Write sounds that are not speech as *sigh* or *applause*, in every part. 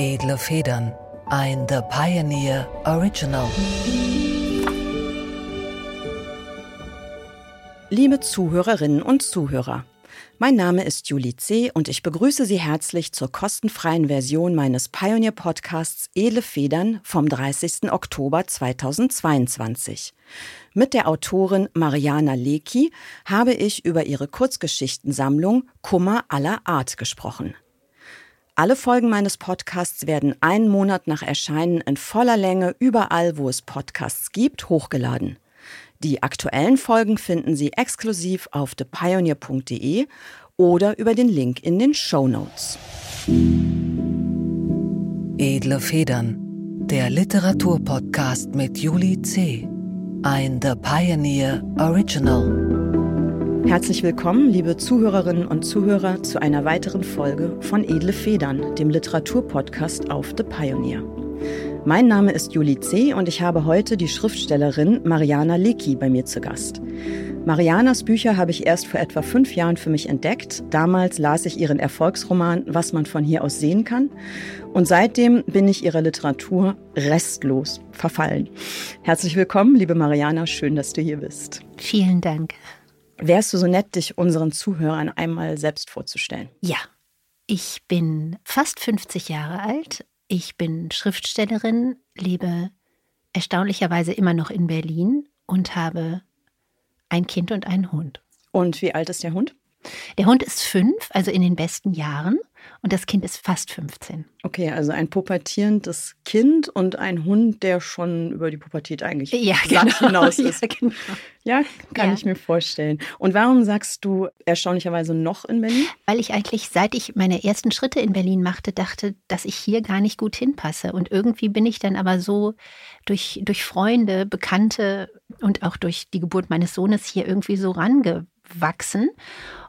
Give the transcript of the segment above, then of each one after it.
Edle Federn. Ein The Pioneer Original. Liebe Zuhörerinnen und Zuhörer, mein Name ist Julie C. und ich begrüße Sie herzlich zur kostenfreien Version meines Pioneer Podcasts Edle Federn vom 30. Oktober 2022. Mit der Autorin Mariana Lecki habe ich über ihre Kurzgeschichtensammlung Kummer aller Art gesprochen. Alle Folgen meines Podcasts werden einen Monat nach Erscheinen in voller Länge überall, wo es Podcasts gibt, hochgeladen. Die aktuellen Folgen finden Sie exklusiv auf thepioneer.de oder über den Link in den Show Notes. Edle Federn, der Literaturpodcast mit Julie C. Ein The Pioneer Original. Herzlich willkommen, liebe Zuhörerinnen und Zuhörer, zu einer weiteren Folge von Edle Federn, dem Literaturpodcast auf The Pioneer. Mein Name ist Julie C. und ich habe heute die Schriftstellerin Mariana Lecki bei mir zu Gast. Marianas Bücher habe ich erst vor etwa fünf Jahren für mich entdeckt. Damals las ich ihren Erfolgsroman Was man von hier aus sehen kann. Und seitdem bin ich ihrer Literatur restlos verfallen. Herzlich willkommen, liebe Mariana. Schön, dass du hier bist. Vielen Dank. Wärst du so nett, dich unseren Zuhörern einmal selbst vorzustellen? Ja. Ich bin fast 50 Jahre alt, ich bin Schriftstellerin, lebe erstaunlicherweise immer noch in Berlin und habe ein Kind und einen Hund. Und wie alt ist der Hund? Der Hund ist fünf, also in den besten Jahren und das Kind ist fast 15. Okay, also ein pubertierendes Kind und ein Hund, der schon über die Pubertät eigentlich ja, genau. *laughs* hinaus ist. Ja, genau. ja kann ja. ich mir vorstellen. Und warum sagst du erstaunlicherweise noch in Berlin? Weil ich eigentlich, seit ich meine ersten Schritte in Berlin machte, dachte, dass ich hier gar nicht gut hinpasse. Und irgendwie bin ich dann aber so durch, durch Freunde, Bekannte und auch durch die Geburt meines Sohnes hier irgendwie so rangewachsen.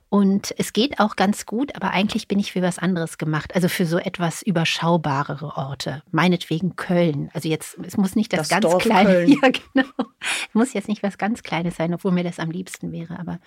Und es geht auch ganz gut, aber eigentlich bin ich für was anderes gemacht. Also für so etwas überschaubarere Orte. Meinetwegen Köln. Also jetzt, es muss nicht das, das ganz Dorf kleine. Köln. *laughs* Ja, genau. Es muss jetzt nicht was ganz Kleines sein, obwohl mir das am liebsten wäre. Aber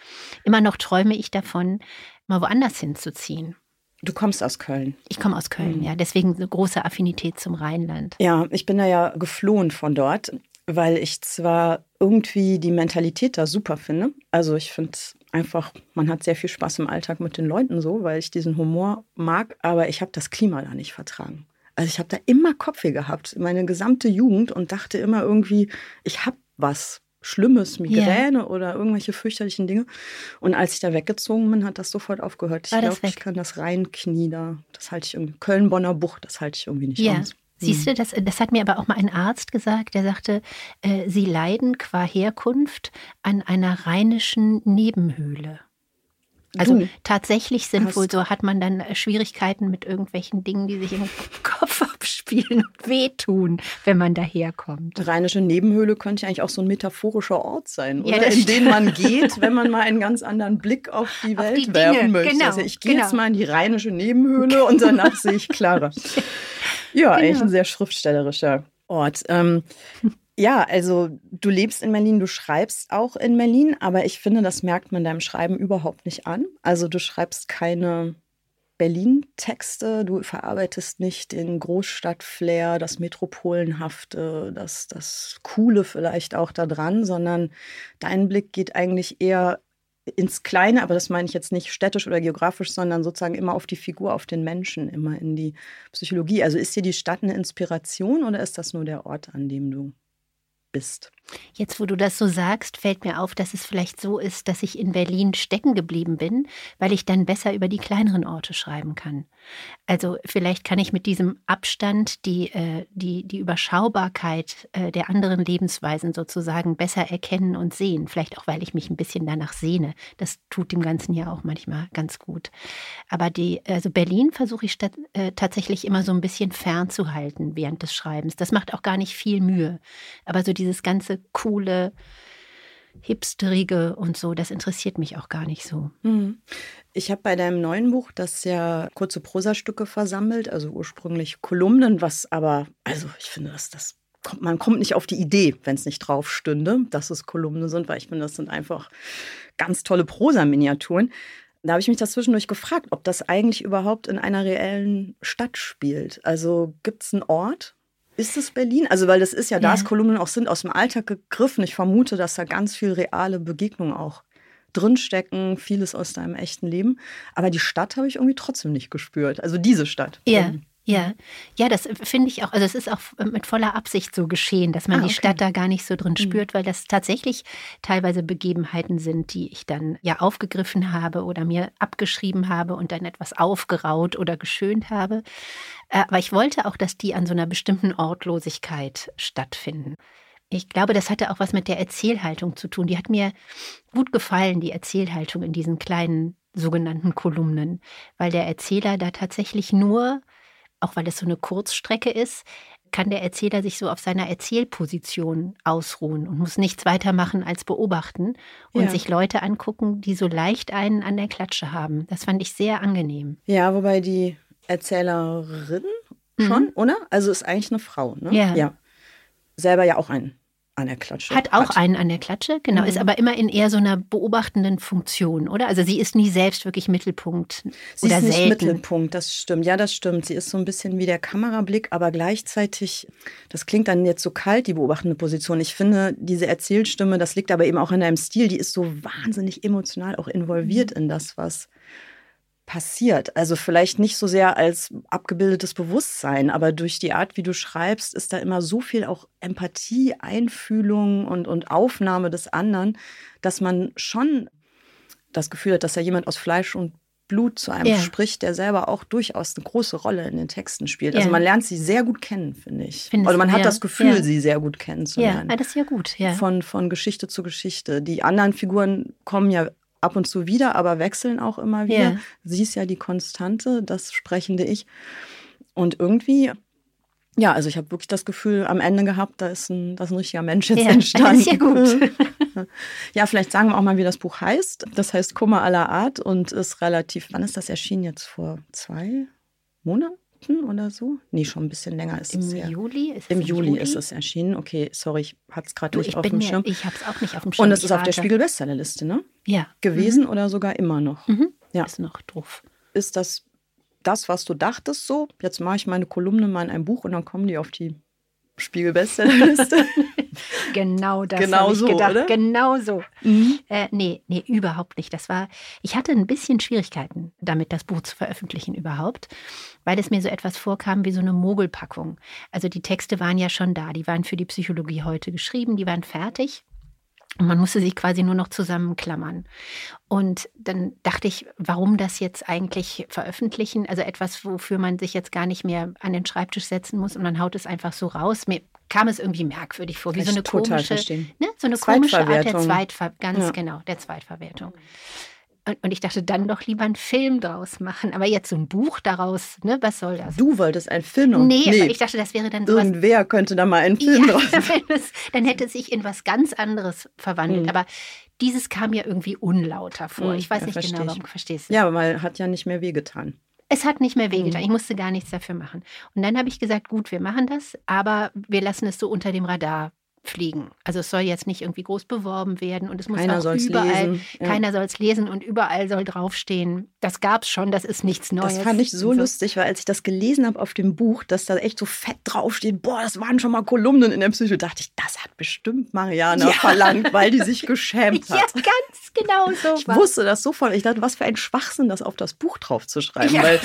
immer noch träume ich davon, mal woanders hinzuziehen. Du kommst aus Köln. Ich komme aus Köln, mhm. ja. Deswegen eine große Affinität zum Rheinland. Ja, ich bin da ja geflohen von dort, weil ich zwar irgendwie die Mentalität da super finde. Also ich finde einfach, man hat sehr viel Spaß im Alltag mit den Leuten so, weil ich diesen Humor mag, aber ich habe das Klima da nicht vertragen. Also ich habe da immer Kopfweh gehabt, meine gesamte Jugend und dachte immer irgendwie, ich habe was Schlimmes, Migräne yeah. oder irgendwelche fürchterlichen Dinge. Und als ich da weggezogen bin, hat das sofort aufgehört. Ich glaube, ich kann das Rheinknie da, das halte ich irgendwie, Köln-Bonner Bucht, das halte ich irgendwie nicht yeah. aus. Siehst du, das, das hat mir aber auch mal ein Arzt gesagt, der sagte, äh, sie leiden qua Herkunft an einer rheinischen Nebenhöhle. Also du tatsächlich sind wohl so, hat man dann äh, Schwierigkeiten mit irgendwelchen Dingen, die sich im *laughs* Kopf abspielen und wehtun, wenn man daherkommt. Rheinische Nebenhöhle könnte eigentlich auch so ein metaphorischer Ort sein, oder? Ja, in den man *laughs* geht, wenn man mal einen ganz anderen Blick auf die Welt auf die werfen möchte. Genau, also ich gehe genau. jetzt mal in die rheinische Nebenhöhle und danach sehe ich klarer. *laughs* Ja, genau. eigentlich ein sehr schriftstellerischer Ort. Ähm, ja, also du lebst in Berlin, du schreibst auch in Berlin, aber ich finde, das merkt man deinem Schreiben überhaupt nicht an. Also du schreibst keine Berlin-Texte, du verarbeitest nicht den Großstadt-Flair, das Metropolenhafte, das, das Coole vielleicht auch da dran, sondern dein Blick geht eigentlich eher ins Kleine, aber das meine ich jetzt nicht städtisch oder geografisch, sondern sozusagen immer auf die Figur, auf den Menschen, immer in die Psychologie. Also ist dir die Stadt eine Inspiration oder ist das nur der Ort, an dem du bist. Jetzt, wo du das so sagst, fällt mir auf, dass es vielleicht so ist, dass ich in Berlin stecken geblieben bin, weil ich dann besser über die kleineren Orte schreiben kann. Also vielleicht kann ich mit diesem Abstand die, äh, die, die Überschaubarkeit äh, der anderen Lebensweisen sozusagen besser erkennen und sehen. Vielleicht auch, weil ich mich ein bisschen danach sehne. Das tut dem Ganzen ja auch manchmal ganz gut. Aber die, also Berlin versuche ich statt, äh, tatsächlich immer so ein bisschen fernzuhalten während des Schreibens. Das macht auch gar nicht viel Mühe. Aber so dieses ganze coole, hipsterige und so, das interessiert mich auch gar nicht so. Mhm. Ich habe bei deinem neuen Buch, das ja kurze Prosastücke versammelt, also ursprünglich Kolumnen, was aber, also ich finde, dass das man kommt nicht auf die Idee, wenn es nicht drauf stünde, dass es Kolumnen sind, weil ich finde, das sind einfach ganz tolle Prosa-Miniaturen. Da habe ich mich das zwischendurch gefragt, ob das eigentlich überhaupt in einer reellen Stadt spielt. Also gibt es einen Ort? Ist es Berlin? Also, weil das ist ja, da es Kolumnen auch sind, aus dem Alltag gegriffen. Ich vermute, dass da ganz viel reale Begegnungen auch drinstecken, vieles aus deinem echten Leben. Aber die Stadt habe ich irgendwie trotzdem nicht gespürt. Also diese Stadt. Ja. Ja, ja, das finde ich auch, also es ist auch mit voller Absicht so geschehen, dass man ah, okay. die Stadt da gar nicht so drin mhm. spürt, weil das tatsächlich teilweise Begebenheiten sind, die ich dann ja aufgegriffen habe oder mir abgeschrieben habe und dann etwas aufgeraut oder geschönt habe. Äh, aber ich wollte auch, dass die an so einer bestimmten Ortlosigkeit stattfinden. Ich glaube, das hatte auch was mit der Erzählhaltung zu tun. Die hat mir gut gefallen, die Erzählhaltung in diesen kleinen sogenannten Kolumnen, weil der Erzähler da tatsächlich nur, auch weil es so eine Kurzstrecke ist, kann der Erzähler sich so auf seiner Erzählposition ausruhen und muss nichts weiter machen als beobachten und ja. sich Leute angucken, die so leicht einen an der Klatsche haben. Das fand ich sehr angenehm. Ja, wobei die Erzählerin schon, mhm. oder? Also ist eigentlich eine Frau, ne? Ja. ja. Selber ja auch ein an der Klatsche. Hat auch hat. einen an der Klatsche, genau, mhm. ist aber immer in eher so einer beobachtenden Funktion, oder? Also sie ist nie selbst wirklich Mittelpunkt sie oder ist nicht selten. Mittelpunkt, das stimmt. Ja, das stimmt. Sie ist so ein bisschen wie der Kamerablick, aber gleichzeitig, das klingt dann jetzt so kalt, die beobachtende Position. Ich finde, diese Erzählstimme, das liegt aber eben auch in deinem Stil, die ist so wahnsinnig emotional auch involviert mhm. in das, was passiert. Also vielleicht nicht so sehr als abgebildetes Bewusstsein, aber durch die Art, wie du schreibst, ist da immer so viel auch Empathie, Einfühlung und, und Aufnahme des anderen, dass man schon das Gefühl hat, dass da jemand aus Fleisch und Blut zu einem ja. spricht, der selber auch durchaus eine große Rolle in den Texten spielt. Also ja. man lernt sie sehr gut kennen, finde ich. Findest also man hat ja. das Gefühl, sie sehr gut kennenzulernen. Ja, das ist ja gut. Von, von Geschichte zu Geschichte. Die anderen Figuren kommen ja ab und zu wieder, aber wechseln auch immer wieder. Yeah. Sie ist ja die Konstante, das sprechende Ich. Und irgendwie, ja, also ich habe wirklich das Gefühl am Ende gehabt, da ist ein, da ist ein richtiger Mensch jetzt ja, *laughs* entstanden. Ist ja gut. *laughs* ja, vielleicht sagen wir auch mal, wie das Buch heißt. Das heißt Kummer aller Art und ist relativ, wann ist das erschienen jetzt? Vor zwei Monaten? Oder so? Nee, schon ein bisschen länger ist Im es ja. Juli? Ist es im, im Juli, Juli, ist es erschienen. Okay, sorry, ich hatte es gerade nicht auf dem Schirm. Ich habe es auch nicht auf dem Schirm. Und es ist auf der Spiegel-Bestsellerliste, ne? Ja. Gewesen mhm. oder sogar immer noch? Mhm. Ja. Ist noch drauf. Ist das das, was du dachtest so? Jetzt mache ich meine Kolumne mal in ein Buch und dann kommen die auf die Spiegel-Bestsellerliste. *laughs* genau das genau habe ich so, gedacht. Oder? Genau so. Mhm. Äh, nee, nee, überhaupt nicht. Das war, ich hatte ein bisschen Schwierigkeiten damit, das Buch zu veröffentlichen überhaupt, weil es mir so etwas vorkam wie so eine Mogelpackung. Also die Texte waren ja schon da, die waren für die Psychologie heute geschrieben, die waren fertig. Und man musste sich quasi nur noch zusammenklammern. Und dann dachte ich, warum das jetzt eigentlich veröffentlichen? Also etwas, wofür man sich jetzt gar nicht mehr an den Schreibtisch setzen muss und man haut es einfach so raus. Mir kam es irgendwie merkwürdig vor, wie so eine komische, ne, so eine komische Art der Zweitverwertung. Ganz ja. genau, der Zweitverwertung. Und, und, ich dachte, dann doch lieber einen Film draus machen. Aber jetzt so ein Buch daraus, ne? Was soll das? Du wolltest einen Film Nee, nee. ich dachte, das wäre dann sowas. Irgendwer könnte da mal einen Film ja, draus *laughs* machen. dann hätte es sich in was ganz anderes verwandelt. Mhm. Aber dieses kam mir irgendwie unlauter vor. Mhm, ich weiß ja, nicht genau, warum du verstehst Ja, aber man hat ja nicht mehr wehgetan. Es hat nicht mehr wehgetan. Mhm. Ich musste gar nichts dafür machen. Und dann habe ich gesagt, gut, wir machen das, aber wir lassen es so unter dem Radar fliegen. Also es soll jetzt nicht irgendwie groß beworben werden und es muss keiner auch überall, ja. keiner soll es lesen und überall soll draufstehen. Das gab es schon, das ist nichts Neues. Das fand ich so lustig, weil als ich das gelesen habe auf dem Buch, dass da echt so fett draufsteht, boah, das waren schon mal Kolumnen in der Psycho, dachte ich, das hat bestimmt Mariana *laughs* ja. verlangt, weil die sich geschämt *laughs* hat. Ja, ganz genau so. Ich wusste das so voll. Ich dachte, was für ein Schwachsinn, das auf das Buch draufzuschreiben, ja. weil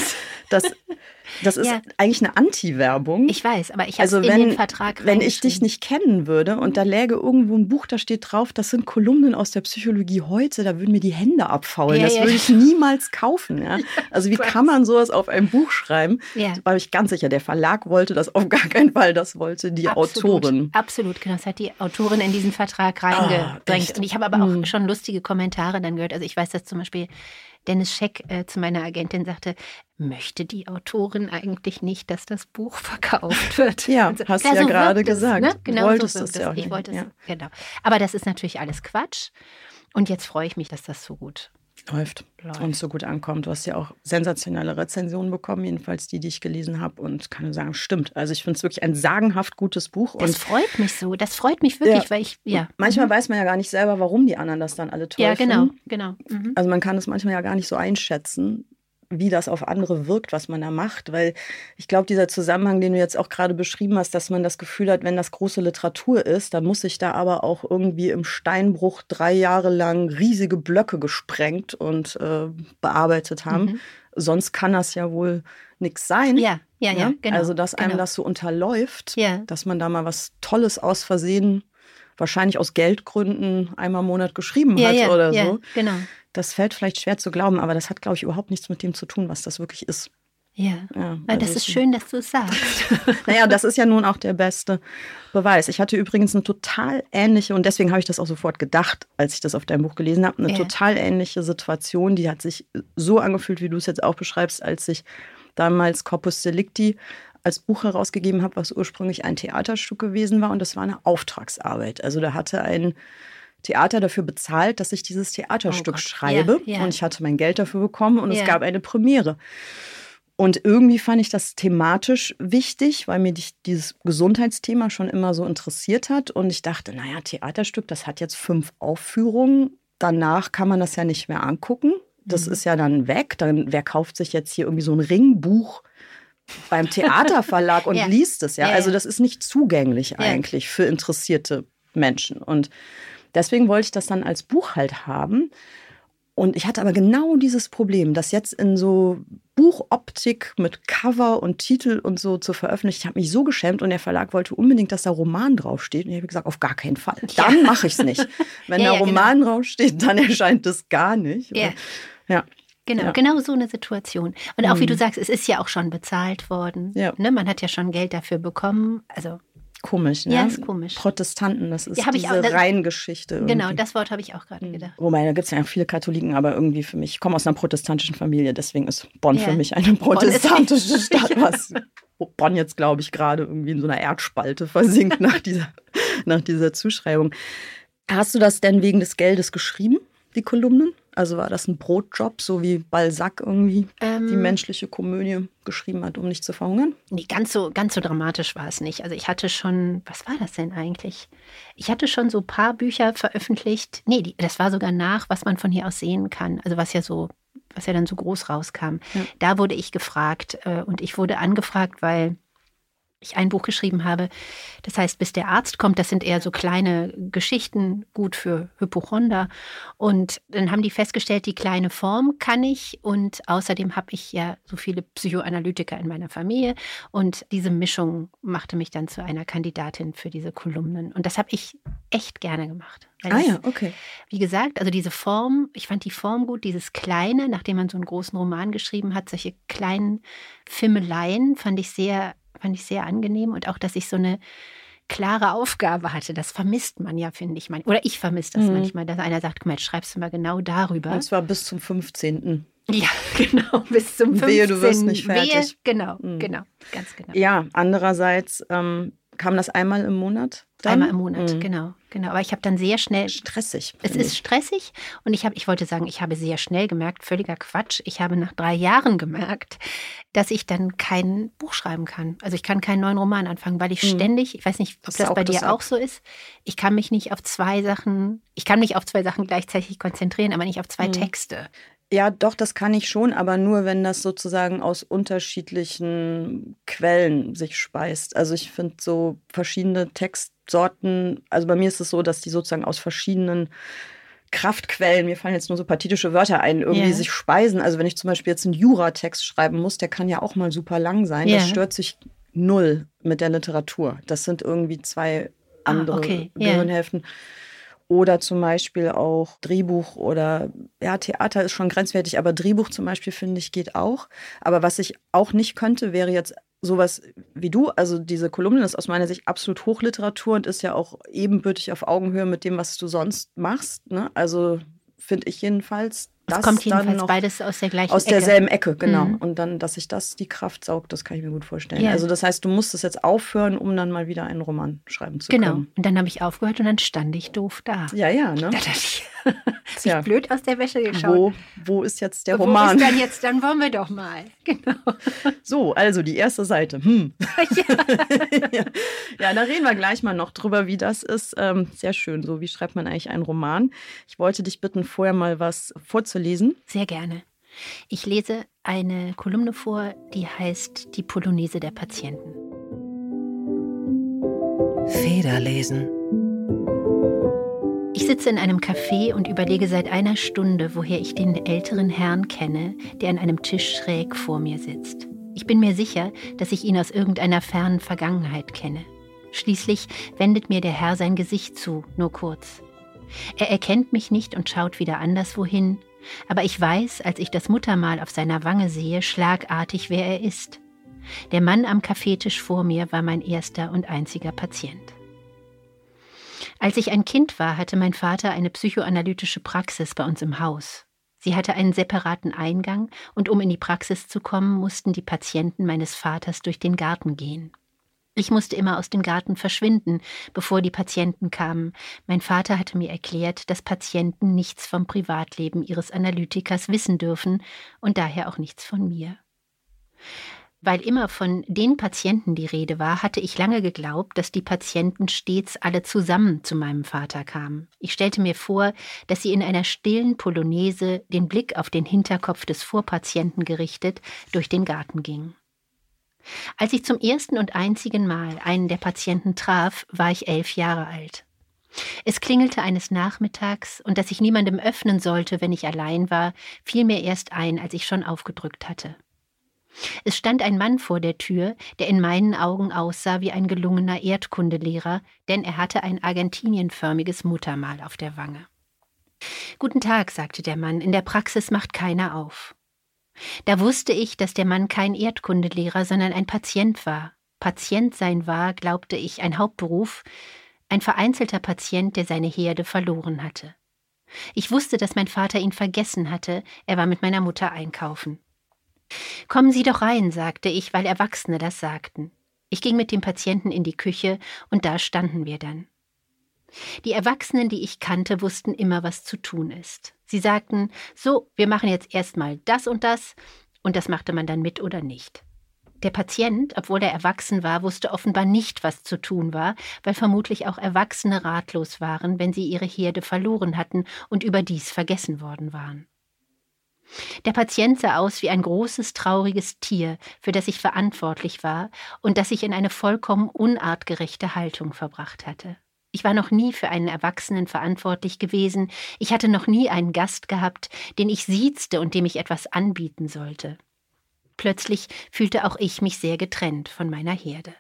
das *laughs* das ist ja. eigentlich eine Anti-Werbung. Ich weiß, aber ich habe also in den Vertrag Wenn ich dich nicht kennen würde und da läge irgendwo ein Buch, da steht drauf, das sind Kolumnen aus der Psychologie heute, da würden mir die Hände abfaulen. Ja, das ja. würde ich niemals kaufen. *laughs* Also wie kann man sowas auf ein Buch schreiben? Ja. Da war ich ganz sicher, der Verlag wollte das auf gar keinen Fall, das wollte die Absolut. Autorin. Absolut, genau. Das hat die Autorin in diesen Vertrag reingedrängt. Oh, und ich habe aber auch hm. schon lustige Kommentare dann gehört. Also ich weiß, dass zum Beispiel Dennis Scheck äh, zu meiner Agentin sagte, möchte die Autorin eigentlich nicht, dass das Buch *laughs* verkauft wird. ja, also, hast du ja, so gerade gesagt. Ne? Genau wolltest so es ja auch Ich wollte es, ja. genau. Aber das ist natürlich alles Quatsch. Und jetzt freue ich mich, dass das so gut läuft, läuft. und so gut ankommt. Du hast ja auch sensationelle Rezensionen bekommen, jedenfalls die, die ich gelesen habe. Und kann nur sagen, stimmt. Also ich finde es wirklich ein sagenhaft gutes Buch. Das freut mich so. Das freut mich wirklich, ja. weil ich, ja. Manchmal mhm. weiß man ja gar nicht selber, warum die anderen das dann alle toll Ja, genau, finden. genau. Mhm. Also man kann es manchmal ja gar nicht so einschätzen wie das auf andere wirkt, was man da macht. Weil ich glaube, dieser Zusammenhang, den du jetzt auch gerade beschrieben hast, dass man das Gefühl hat, wenn das große Literatur ist, dann muss sich da aber auch irgendwie im Steinbruch drei Jahre lang riesige Blöcke gesprengt und äh, bearbeitet haben. Mhm. Sonst kann das ja wohl nichts sein. Ja, ja, ja. Ne? Genau, also, dass einem genau. das so unterläuft, ja. dass man da mal was Tolles aus Versehen wahrscheinlich aus Geldgründen einmal im Monat geschrieben ja, hat ja, oder ja, so. Genau. Das fällt vielleicht schwer zu glauben, aber das hat, glaube ich, überhaupt nichts mit dem zu tun, was das wirklich ist. Ja, ja also das ist schön, dass du es sagst. *laughs* naja, das ist ja nun auch der beste Beweis. Ich hatte übrigens eine total ähnliche, und deswegen habe ich das auch sofort gedacht, als ich das auf deinem Buch gelesen habe, eine ja. total ähnliche Situation, die hat sich so angefühlt, wie du es jetzt auch beschreibst, als ich damals Corpus Delicti als Buch herausgegeben habe, was ursprünglich ein Theaterstück gewesen war und das war eine Auftragsarbeit. Also da hatte ein Theater dafür bezahlt, dass ich dieses Theaterstück oh schreibe. Ja, ja. Und ich hatte mein Geld dafür bekommen und ja. es gab eine Premiere. Und irgendwie fand ich das thematisch wichtig, weil mir dieses Gesundheitsthema schon immer so interessiert hat. Und ich dachte, naja, Theaterstück, das hat jetzt fünf Aufführungen. Danach kann man das ja nicht mehr angucken. Das mhm. ist ja dann weg. Dann, wer kauft sich jetzt hier irgendwie so ein Ringbuch beim Theaterverlag und *laughs* ja. liest es ja? Also das ist nicht zugänglich eigentlich für interessierte Menschen. Und Deswegen wollte ich das dann als Buch halt haben. Und ich hatte aber genau dieses Problem, das jetzt in so Buchoptik mit Cover und Titel und so zu veröffentlichen. Ich habe mich so geschämt und der Verlag wollte unbedingt, dass da Roman draufsteht. Und ich habe gesagt, auf gar keinen Fall. Dann ja. mache ich es nicht. *laughs* Wenn ja, da Roman genau. draufsteht, dann erscheint das gar nicht. Ja. ja. Genau, ja. genau so eine Situation. Und auch mhm. wie du sagst, es ist ja auch schon bezahlt worden. Ja. Ne, man hat ja schon Geld dafür bekommen. Also Komisch, ne? Ja, ist komisch. Protestanten, das ist ja, diese auch, das, Reihengeschichte. Genau, das Wort habe ich auch gerade mhm. gedacht. Wobei, da gibt es ja auch viele Katholiken, aber irgendwie für mich, ich komme aus einer protestantischen Familie, deswegen ist Bonn ja. für mich eine protestantische Stadt, was Bonn jetzt, glaube ich, gerade irgendwie in so einer Erdspalte *laughs* versinkt nach dieser, nach dieser Zuschreibung. Hast du das denn wegen des Geldes geschrieben, die Kolumnen? Also war das ein Brotjob, so wie Balzac irgendwie ähm, die menschliche Komödie geschrieben hat, um nicht zu verhungern? Nee, ganz so, ganz so dramatisch war es nicht. Also ich hatte schon, was war das denn eigentlich? Ich hatte schon so ein paar Bücher veröffentlicht. Nee, die, das war sogar nach, was man von hier aus sehen kann. Also was ja so, was ja dann so groß rauskam. Ja. Da wurde ich gefragt äh, und ich wurde angefragt, weil ich ein Buch geschrieben habe. Das heißt, bis der Arzt kommt, das sind eher so kleine Geschichten, gut für Hypochonder. Und dann haben die festgestellt, die kleine Form kann ich. Und außerdem habe ich ja so viele Psychoanalytiker in meiner Familie. Und diese Mischung machte mich dann zu einer Kandidatin für diese Kolumnen. Und das habe ich echt gerne gemacht. ah ja, okay. Wie gesagt, also diese Form, ich fand die Form gut, dieses Kleine, nachdem man so einen großen Roman geschrieben hat, solche kleinen Fimmeleien fand ich sehr fand ich sehr angenehm und auch, dass ich so eine klare Aufgabe hatte. Das vermisst man ja, finde ich. Oder ich vermisse das mhm. manchmal, dass einer sagt, mal, jetzt schreibst du mal genau darüber. Und zwar bis zum 15. Ja, *laughs* genau, bis zum 15. Wehe, du wirst nicht fertig. Wehe, genau, mhm. genau, ganz genau. Ja, andererseits ähm, kam das einmal im Monat? Dann? Einmal im Monat, mhm. genau, genau. Aber ich habe dann sehr schnell. Stressig. Es ist stressig und ich habe, ich wollte sagen, ich habe sehr schnell gemerkt, völliger Quatsch. Ich habe nach drei Jahren gemerkt, dass ich dann kein Buch schreiben kann. Also ich kann keinen neuen Roman anfangen, weil ich mhm. ständig, ich weiß nicht, ob das, das bei dir auch so ist. Ich kann mich nicht auf zwei Sachen, ich kann mich auf zwei Sachen gleichzeitig konzentrieren, aber nicht auf zwei mhm. Texte. Ja, doch, das kann ich schon, aber nur, wenn das sozusagen aus unterschiedlichen Quellen sich speist. Also ich finde so verschiedene Textsorten, also bei mir ist es so, dass die sozusagen aus verschiedenen Kraftquellen, mir fallen jetzt nur so pathische Wörter ein, irgendwie yeah. sich speisen. Also wenn ich zum Beispiel jetzt einen Jura-Text schreiben muss, der kann ja auch mal super lang sein. Yeah. Das stört sich null mit der Literatur. Das sind irgendwie zwei ah, andere ah, okay. Gehirnhälften. Yeah. Oder zum Beispiel auch Drehbuch oder ja, Theater ist schon grenzwertig, aber Drehbuch zum Beispiel finde ich geht auch. Aber was ich auch nicht könnte, wäre jetzt sowas wie du. Also diese Kolumne ist aus meiner Sicht absolut Hochliteratur und ist ja auch ebenbürtig auf Augenhöhe mit dem, was du sonst machst. Ne? Also finde ich jedenfalls. Das kommt jedenfalls beides aus der gleichen Aus derselben Ecke, genau. Mhm. Und dann, dass sich das die Kraft saugt, das kann ich mir gut vorstellen. Ja. Also das heißt, du musst es jetzt aufhören, um dann mal wieder einen Roman schreiben zu genau. können. Genau. Und dann habe ich aufgehört und dann stand ich doof da. Ja, ja, ne? Da dachte ich, *laughs* Tja, blöd aus der Wäsche geschaut. Wo, wo ist jetzt der Roman? Wo ist dann jetzt? Dann wollen wir doch mal. *laughs* Genau. So, also die erste Seite. Hm. *laughs* Ja. ja, da reden wir gleich mal noch drüber, wie das ist. Ähm, sehr schön. So, wie schreibt man eigentlich einen Roman? Ich wollte dich bitten, vorher mal was vorzulesen. Sehr gerne. Ich lese eine Kolumne vor, die heißt Die Polonaise der Patienten. Federlesen. Ich sitze in einem Café und überlege seit einer Stunde, woher ich den älteren Herrn kenne, der an einem Tisch schräg vor mir sitzt. Ich bin mir sicher, dass ich ihn aus irgendeiner fernen Vergangenheit kenne. Schließlich wendet mir der Herr sein Gesicht zu, nur kurz. Er erkennt mich nicht und schaut wieder anderswohin, aber ich weiß, als ich das Muttermal auf seiner Wange sehe, schlagartig, wer er ist. Der Mann am Kaffeetisch vor mir war mein erster und einziger Patient. Als ich ein Kind war, hatte mein Vater eine psychoanalytische Praxis bei uns im Haus. Sie hatte einen separaten Eingang, und um in die Praxis zu kommen, mussten die Patienten meines Vaters durch den Garten gehen. Ich musste immer aus dem Garten verschwinden, bevor die Patienten kamen. Mein Vater hatte mir erklärt, dass Patienten nichts vom Privatleben ihres Analytikers wissen dürfen und daher auch nichts von mir. Weil immer von den Patienten die Rede war, hatte ich lange geglaubt, dass die Patienten stets alle zusammen zu meinem Vater kamen. Ich stellte mir vor, dass sie in einer stillen Polonaise, den Blick auf den Hinterkopf des Vorpatienten gerichtet, durch den Garten gingen. Als ich zum ersten und einzigen Mal einen der Patienten traf, war ich elf Jahre alt. Es klingelte eines Nachmittags, und dass ich niemandem öffnen sollte, wenn ich allein war, fiel mir erst ein, als ich schon aufgedrückt hatte. Es stand ein Mann vor der Tür, der in meinen Augen aussah wie ein gelungener Erdkundelehrer, denn er hatte ein argentinienförmiges Muttermal auf der Wange. Guten Tag, sagte der Mann, in der Praxis macht keiner auf. Da wusste ich, dass der Mann kein Erdkundelehrer, sondern ein Patient war. Patient sein war, glaubte ich, ein Hauptberuf, ein vereinzelter Patient, der seine Herde verloren hatte. Ich wusste, dass mein Vater ihn vergessen hatte, er war mit meiner Mutter einkaufen. Kommen Sie doch rein, sagte ich, weil Erwachsene das sagten. Ich ging mit dem Patienten in die Küche, und da standen wir dann. Die Erwachsenen, die ich kannte, wussten immer, was zu tun ist. Sie sagten, so, wir machen jetzt erstmal das und das, und das machte man dann mit oder nicht. Der Patient, obwohl er erwachsen war, wusste offenbar nicht, was zu tun war, weil vermutlich auch Erwachsene ratlos waren, wenn sie ihre Herde verloren hatten und überdies vergessen worden waren. Der Patient sah aus wie ein großes, trauriges Tier, für das ich verantwortlich war und das ich in eine vollkommen unartgerechte Haltung verbracht hatte. Ich war noch nie für einen Erwachsenen verantwortlich gewesen, ich hatte noch nie einen Gast gehabt, den ich siezte und dem ich etwas anbieten sollte. Plötzlich fühlte auch ich mich sehr getrennt von meiner Herde.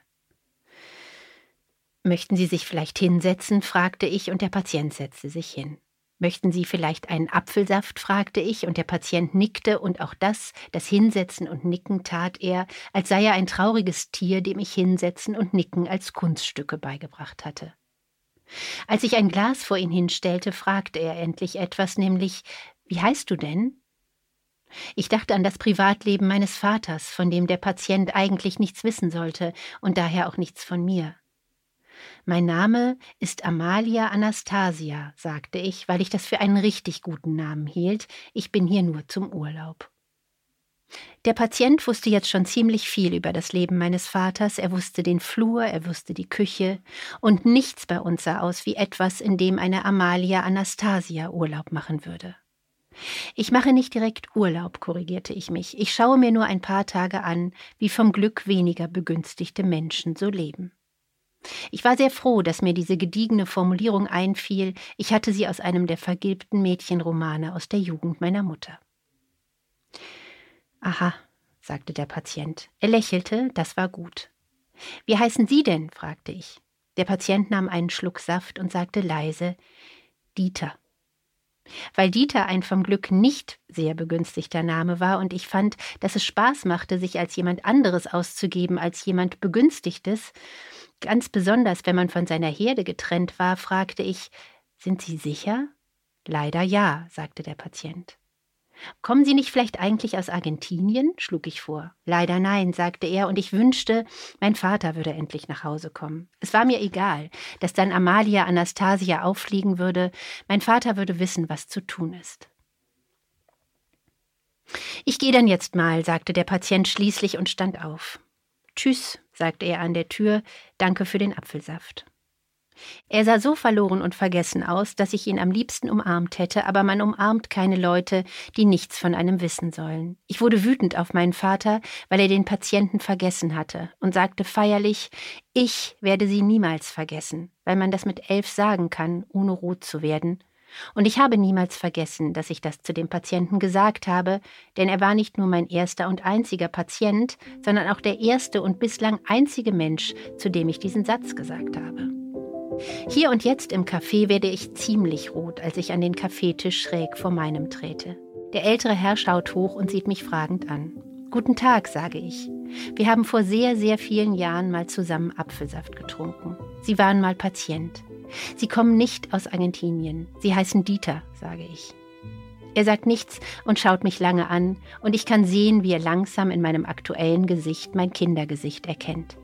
Möchten Sie sich vielleicht hinsetzen? fragte ich, und der Patient setzte sich hin. Möchten Sie vielleicht einen Apfelsaft? fragte ich, und der Patient nickte, und auch das, das Hinsetzen und Nicken tat er, als sei er ein trauriges Tier, dem ich Hinsetzen und Nicken als Kunststücke beigebracht hatte. Als ich ein Glas vor ihn hinstellte, fragte er endlich etwas, nämlich Wie heißt du denn? Ich dachte an das Privatleben meines Vaters, von dem der Patient eigentlich nichts wissen sollte und daher auch nichts von mir. Mein Name ist Amalia Anastasia, sagte ich, weil ich das für einen richtig guten Namen hielt. Ich bin hier nur zum Urlaub. Der Patient wusste jetzt schon ziemlich viel über das Leben meines Vaters, er wusste den Flur, er wusste die Küche, und nichts bei uns sah aus wie etwas, in dem eine Amalia Anastasia Urlaub machen würde. Ich mache nicht direkt Urlaub, korrigierte ich mich, ich schaue mir nur ein paar Tage an, wie vom Glück weniger begünstigte Menschen so leben. Ich war sehr froh, dass mir diese gediegene Formulierung einfiel, ich hatte sie aus einem der vergilbten Mädchenromane aus der Jugend meiner Mutter. Aha, sagte der Patient. Er lächelte, das war gut. Wie heißen Sie denn? fragte ich. Der Patient nahm einen Schluck Saft und sagte leise Dieter. Weil Dieter ein vom Glück nicht sehr begünstigter Name war und ich fand, dass es Spaß machte, sich als jemand anderes auszugeben als jemand Begünstigtes, Ganz besonders, wenn man von seiner Herde getrennt war, fragte ich, sind Sie sicher? Leider ja, sagte der Patient. Kommen Sie nicht vielleicht eigentlich aus Argentinien? schlug ich vor. Leider nein, sagte er, und ich wünschte, mein Vater würde endlich nach Hause kommen. Es war mir egal, dass dann Amalia Anastasia auffliegen würde, mein Vater würde wissen, was zu tun ist. Ich gehe dann jetzt mal, sagte der Patient schließlich und stand auf. Tschüss, sagte er an der Tür, danke für den Apfelsaft. Er sah so verloren und vergessen aus, dass ich ihn am liebsten umarmt hätte, aber man umarmt keine Leute, die nichts von einem wissen sollen. Ich wurde wütend auf meinen Vater, weil er den Patienten vergessen hatte, und sagte feierlich, ich werde sie niemals vergessen, weil man das mit elf sagen kann, ohne rot zu werden. Und ich habe niemals vergessen, dass ich das zu dem Patienten gesagt habe, denn er war nicht nur mein erster und einziger Patient, sondern auch der erste und bislang einzige Mensch, zu dem ich diesen Satz gesagt habe. Hier und jetzt im Café werde ich ziemlich rot, als ich an den Kaffeetisch schräg vor meinem trete. Der ältere Herr schaut hoch und sieht mich fragend an. Guten Tag, sage ich. Wir haben vor sehr, sehr vielen Jahren mal zusammen Apfelsaft getrunken. Sie waren mal Patient. Sie kommen nicht aus Argentinien. Sie heißen Dieter, sage ich. Er sagt nichts und schaut mich lange an, und ich kann sehen, wie er langsam in meinem aktuellen Gesicht mein Kindergesicht erkennt.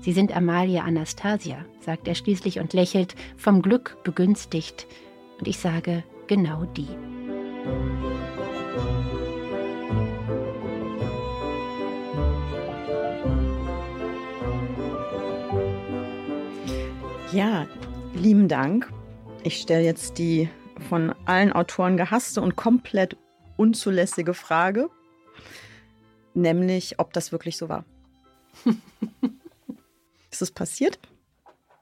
Sie sind Amalia Anastasia, sagt er schließlich und lächelt, vom Glück begünstigt. Und ich sage, genau die. Ja, lieben Dank. Ich stelle jetzt die von allen Autoren gehasste und komplett unzulässige Frage, nämlich ob das wirklich so war. *laughs* Ist es passiert?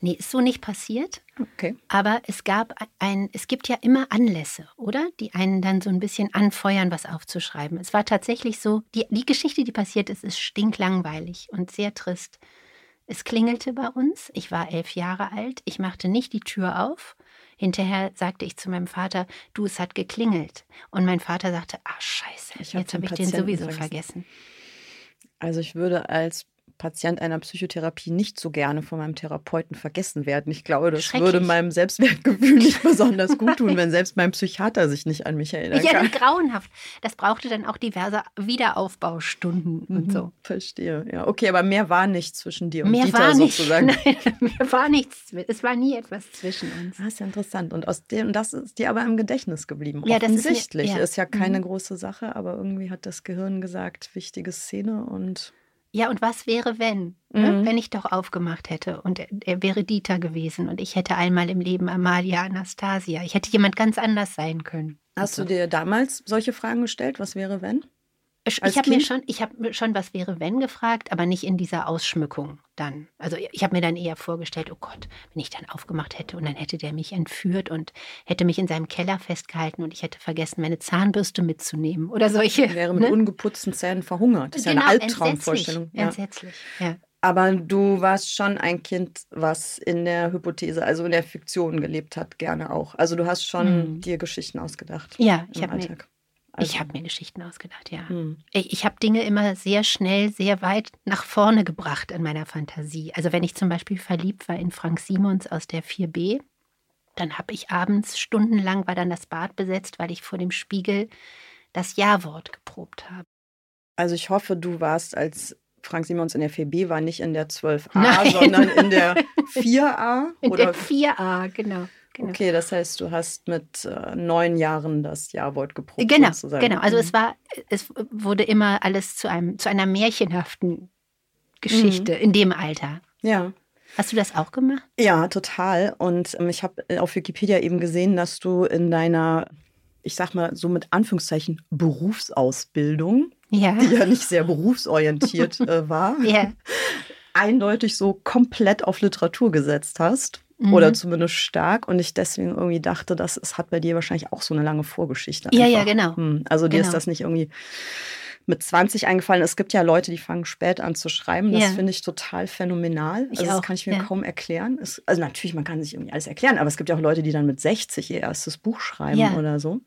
Nee, ist so nicht passiert. Okay. Aber es gab ein, es gibt ja immer Anlässe, oder? Die einen dann so ein bisschen anfeuern, was aufzuschreiben. Es war tatsächlich so, die, die Geschichte, die passiert ist, ist stinklangweilig und sehr trist. Es klingelte bei uns. Ich war elf Jahre alt. Ich machte nicht die Tür auf. Hinterher sagte ich zu meinem Vater, du, es hat geklingelt. Und mein Vater sagte, ah, scheiße, ich jetzt habe ich den sowieso vergessen. Also ich würde als Patient einer Psychotherapie nicht so gerne von meinem Therapeuten vergessen werden. Ich glaube, das würde meinem Selbstwertgefühl nicht *laughs* besonders gut tun, wenn selbst mein Psychiater sich nicht an mich erinnern kann. Ja, grauenhaft. Das brauchte dann auch diverse Wiederaufbaustunden und mhm, so. Verstehe, ja. Okay, aber mehr war nicht zwischen dir und mehr Dieter war nicht, sozusagen. *laughs* Nein, mehr war nichts. Es war nie etwas zwischen uns. Das ist ja interessant. Und aus dem, das ist dir aber im Gedächtnis geblieben. Ja, Offensichtlich. Das ist, ja. ist ja keine mhm. große Sache, aber irgendwie hat das Gehirn gesagt, wichtige Szene und ja, und was wäre, wenn? Ne? Mhm. Wenn ich doch aufgemacht hätte und er, er, wäre Dieter gewesen und ich hätte einmal im Leben Amalia Anastasia. Ich hätte jemand ganz anders sein können. Hast du dir damals solche Fragen gestellt? Was wäre, wenn? Ich habe mir schon, ich habe schon, was wäre wenn gefragt, aber nicht in dieser Ausschmückung dann. Also ich habe mir dann eher vorgestellt, oh Gott, wenn ich dann aufgemacht hätte und dann hätte der mich entführt und hätte mich in seinem Keller festgehalten und ich hätte vergessen, meine Zahnbürste mitzunehmen oder solche. Wäre mit ne? ungeputzten Zähnen verhungert. Das ist genau, ja eine genau, Albtraumvorstellung. Entsetzlich, ja. ja. Aber du warst schon ein Kind, was in der Hypothese, also in der Fiktion gelebt hat, gerne auch. Also du hast schon mhm. dir Geschichten ausgedacht. Ja, ich habe mir also, ich habe mir Geschichten ausgedacht, ja. Hm. Ich, ich habe Dinge immer sehr schnell, sehr weit nach vorne gebracht in meiner Fantasie. Also wenn ich zum Beispiel verliebt war in Frank Simons aus der 4b, dann habe ich abends stundenlang war dann das Bad besetzt, weil ich vor dem Spiegel das Ja-Wort geprobt habe. Also ich hoffe, du warst als Frank Simons in der 4b war nicht in der 12a, Nein. sondern in der *laughs* 4a. In oder? der 4a, genau. Genau. Okay, das heißt, du hast mit äh, neun Jahren das Ja-Wort geprobt. Genau, sozusagen. genau. Also es mhm. war, es wurde immer alles zu einem, zu einer märchenhaften Geschichte mhm. in dem Alter. Ja. Hast du das auch gemacht? Ja, total. Und ähm, ich habe auf Wikipedia eben gesehen, dass du in deiner, ich sag mal so mit Anführungszeichen, Berufsausbildung, ja. die ja nicht sehr berufsorientiert *laughs* äh, war, ja. eindeutig so komplett auf Literatur gesetzt hast. Mhm. Oder zumindest stark. Und ich deswegen irgendwie dachte, dass es hat bei dir wahrscheinlich auch so eine lange Vorgeschichte. Einfach. Ja, ja, genau. Hm. Also dir genau. ist das nicht irgendwie mit 20 eingefallen. Es gibt ja Leute, die fangen spät an zu schreiben. Das ja. finde ich total phänomenal. Ich also das auch. kann ich mir ja. kaum erklären. Es, also natürlich, man kann sich irgendwie alles erklären, aber es gibt ja auch Leute, die dann mit 60 ihr erstes Buch schreiben ja. oder so.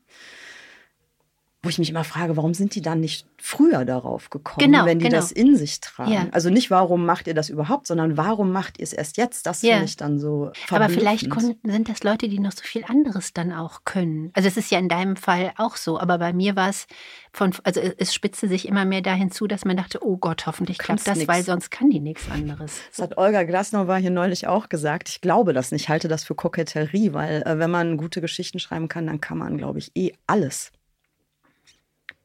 Wo ich mich immer frage, warum sind die dann nicht früher darauf gekommen, genau, wenn die genau. das in sich tragen? Ja. Also nicht, warum macht ihr das überhaupt, sondern warum macht ihr es erst jetzt? Das ja. finde ich dann so Aber vielleicht sind das Leute, die noch so viel anderes dann auch können. Also es ist ja in deinem Fall auch so, aber bei mir war es von, also es spitzte sich immer mehr dahin zu, dass man dachte, oh Gott, hoffentlich klappt das, nix. weil sonst kann die nichts anderes. Das hat Olga Glasnow hier neulich auch gesagt. Ich glaube das nicht, halte das für Koketterie, weil äh, wenn man gute Geschichten schreiben kann, dann kann man, glaube ich, eh alles.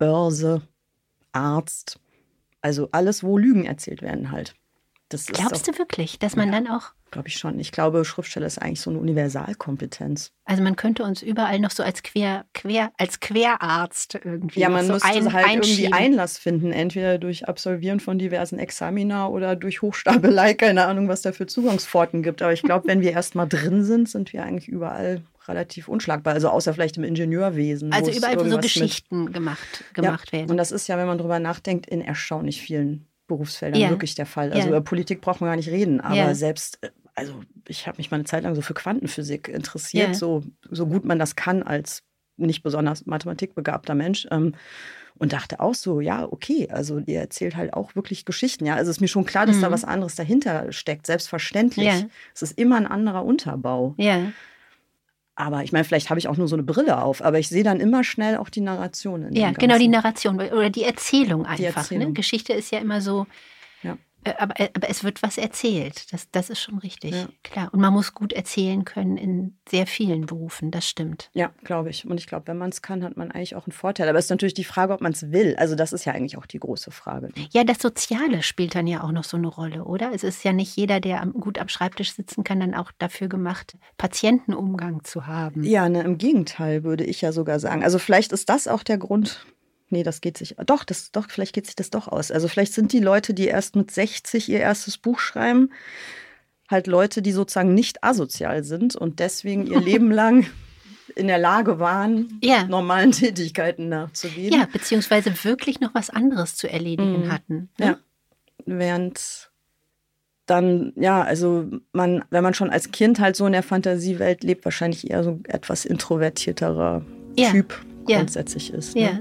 Börse, Arzt, also alles, wo Lügen erzählt werden halt. Das Glaubst auch, du wirklich, dass man ja, dann auch. Glaube ich schon. Ich glaube, Schriftsteller ist eigentlich so eine Universalkompetenz. Also man könnte uns überall noch so als quer, quer, als Querarzt irgendwie. Ja, man so müsste ein, halt irgendwie Einlass finden, entweder durch Absolvieren von diversen Examina oder durch Hochstapelei, keine Ahnung, was da für Zugangspforten gibt. Aber ich glaube, wenn wir erstmal drin sind, sind wir eigentlich überall relativ unschlagbar. Also außer vielleicht im Ingenieurwesen. Also überall, wo so Geschichten gemacht, gemacht ja, werden. Und das ist ja, wenn man drüber nachdenkt, in erstaunlich vielen Berufsfeldern ja. wirklich der Fall. Also ja. über Politik braucht man gar nicht reden, aber selbst, äh, also ich habe mich mal eine Zeit lang so für Quantenphysik interessiert, so, so gut man das kann als nicht besonders mathematikbegabter Mensch. Ähm, und dachte auch so, ja, okay, also ihr erzählt halt auch wirklich Geschichten. Ja, also ist mir schon klar, dass mhm. da was anderes dahinter steckt, selbstverständlich. Ja. Es ist immer ein anderer Unterbau. Ja. Aber ich meine, vielleicht habe ich auch nur so eine Brille auf, aber ich sehe dann immer schnell auch die Narration. ja, genau, die Narration oder die Erzählung einfach. Die ne? Erzählung. Ne? Geschichte ist ja immer so, aber, äh, aber es wird was erzählt. Das, das ist schon richtig. Ja. Klar. Und man muss gut erzählen können in sehr vielen Berufen. Das stimmt. Ja, glaube ich. Und ich glaube, wenn man es kann, hat man eigentlich auch einen Vorteil. Aber es ist natürlich die Frage, ob man es will. Also, das ist ja eigentlich auch die große Frage. Ne? Ja, das Soziale spielt dann ja auch noch so eine Rolle, oder? Es ist ja nicht jeder, der gut am Schreibtisch sitzen kann, dann auch dafür gemacht, Patientenumgang zu haben. Ja, ne, im Gegenteil, würde ich ja sogar sagen. Also, vielleicht ist das auch der Grund, nee, das geht sich, doch, das, doch, vielleicht geht sich das doch aus. Also vielleicht sind die Leute, die erst mit 60 ihr erstes Buch schreiben, halt Leute, die sozusagen nicht asozial sind und deswegen ihr *laughs* Leben lang in der Lage waren, ja. normalen Tätigkeiten nachzugehen. Ja, beziehungsweise wirklich noch was anderes zu erledigen mhm. hatten. Ne? Ja. Während dann, ja, also man, wenn man schon als Kind halt so in der Fantasiewelt lebt, wahrscheinlich eher so etwas introvertierterer ja. Typ grundsätzlich ist. Ne? Ja.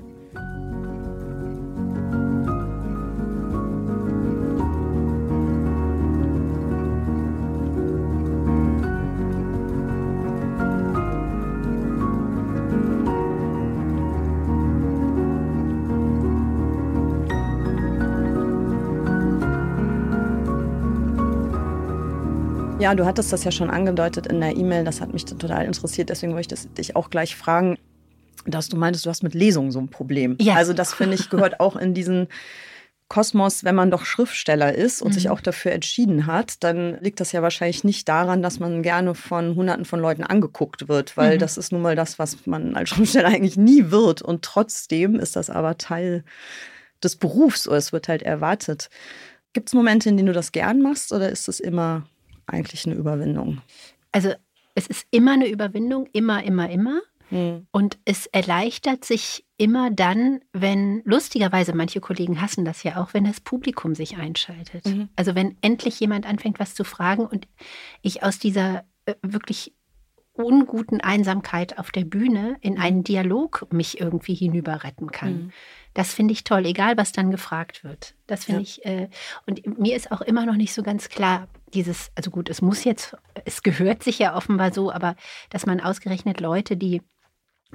Ja, du hattest das ja schon angedeutet in der E-Mail, das hat mich total interessiert, deswegen wollte ich das, dich auch gleich fragen, dass du meintest, du hast mit Lesungen so ein Problem. Ja. Also das finde ich gehört auch in diesen Kosmos, wenn man doch Schriftsteller ist und mhm. sich auch dafür entschieden hat, dann liegt das ja wahrscheinlich nicht daran, dass man gerne von Hunderten von Leuten angeguckt wird, weil mhm. das ist nun mal das, was man als Schriftsteller eigentlich nie wird. Und trotzdem ist das aber Teil des Berufs oder es wird halt erwartet. Gibt es Momente, in denen du das gern machst oder ist es immer eigentlich eine Überwindung? Also es ist immer eine Überwindung, immer, immer, immer. Hm. Und es erleichtert sich immer dann, wenn, lustigerweise, manche Kollegen hassen das ja auch, wenn das Publikum sich einschaltet. Mhm. Also wenn endlich jemand anfängt, was zu fragen und ich aus dieser äh, wirklich unguten Einsamkeit auf der Bühne in einen Dialog mich irgendwie hinüber retten kann. Mhm. Das finde ich toll, egal was dann gefragt wird. Das finde ja. ich, äh, und mir ist auch immer noch nicht so ganz klar, dieses, also gut, es muss jetzt, es gehört sich ja offenbar so, aber dass man ausgerechnet Leute, die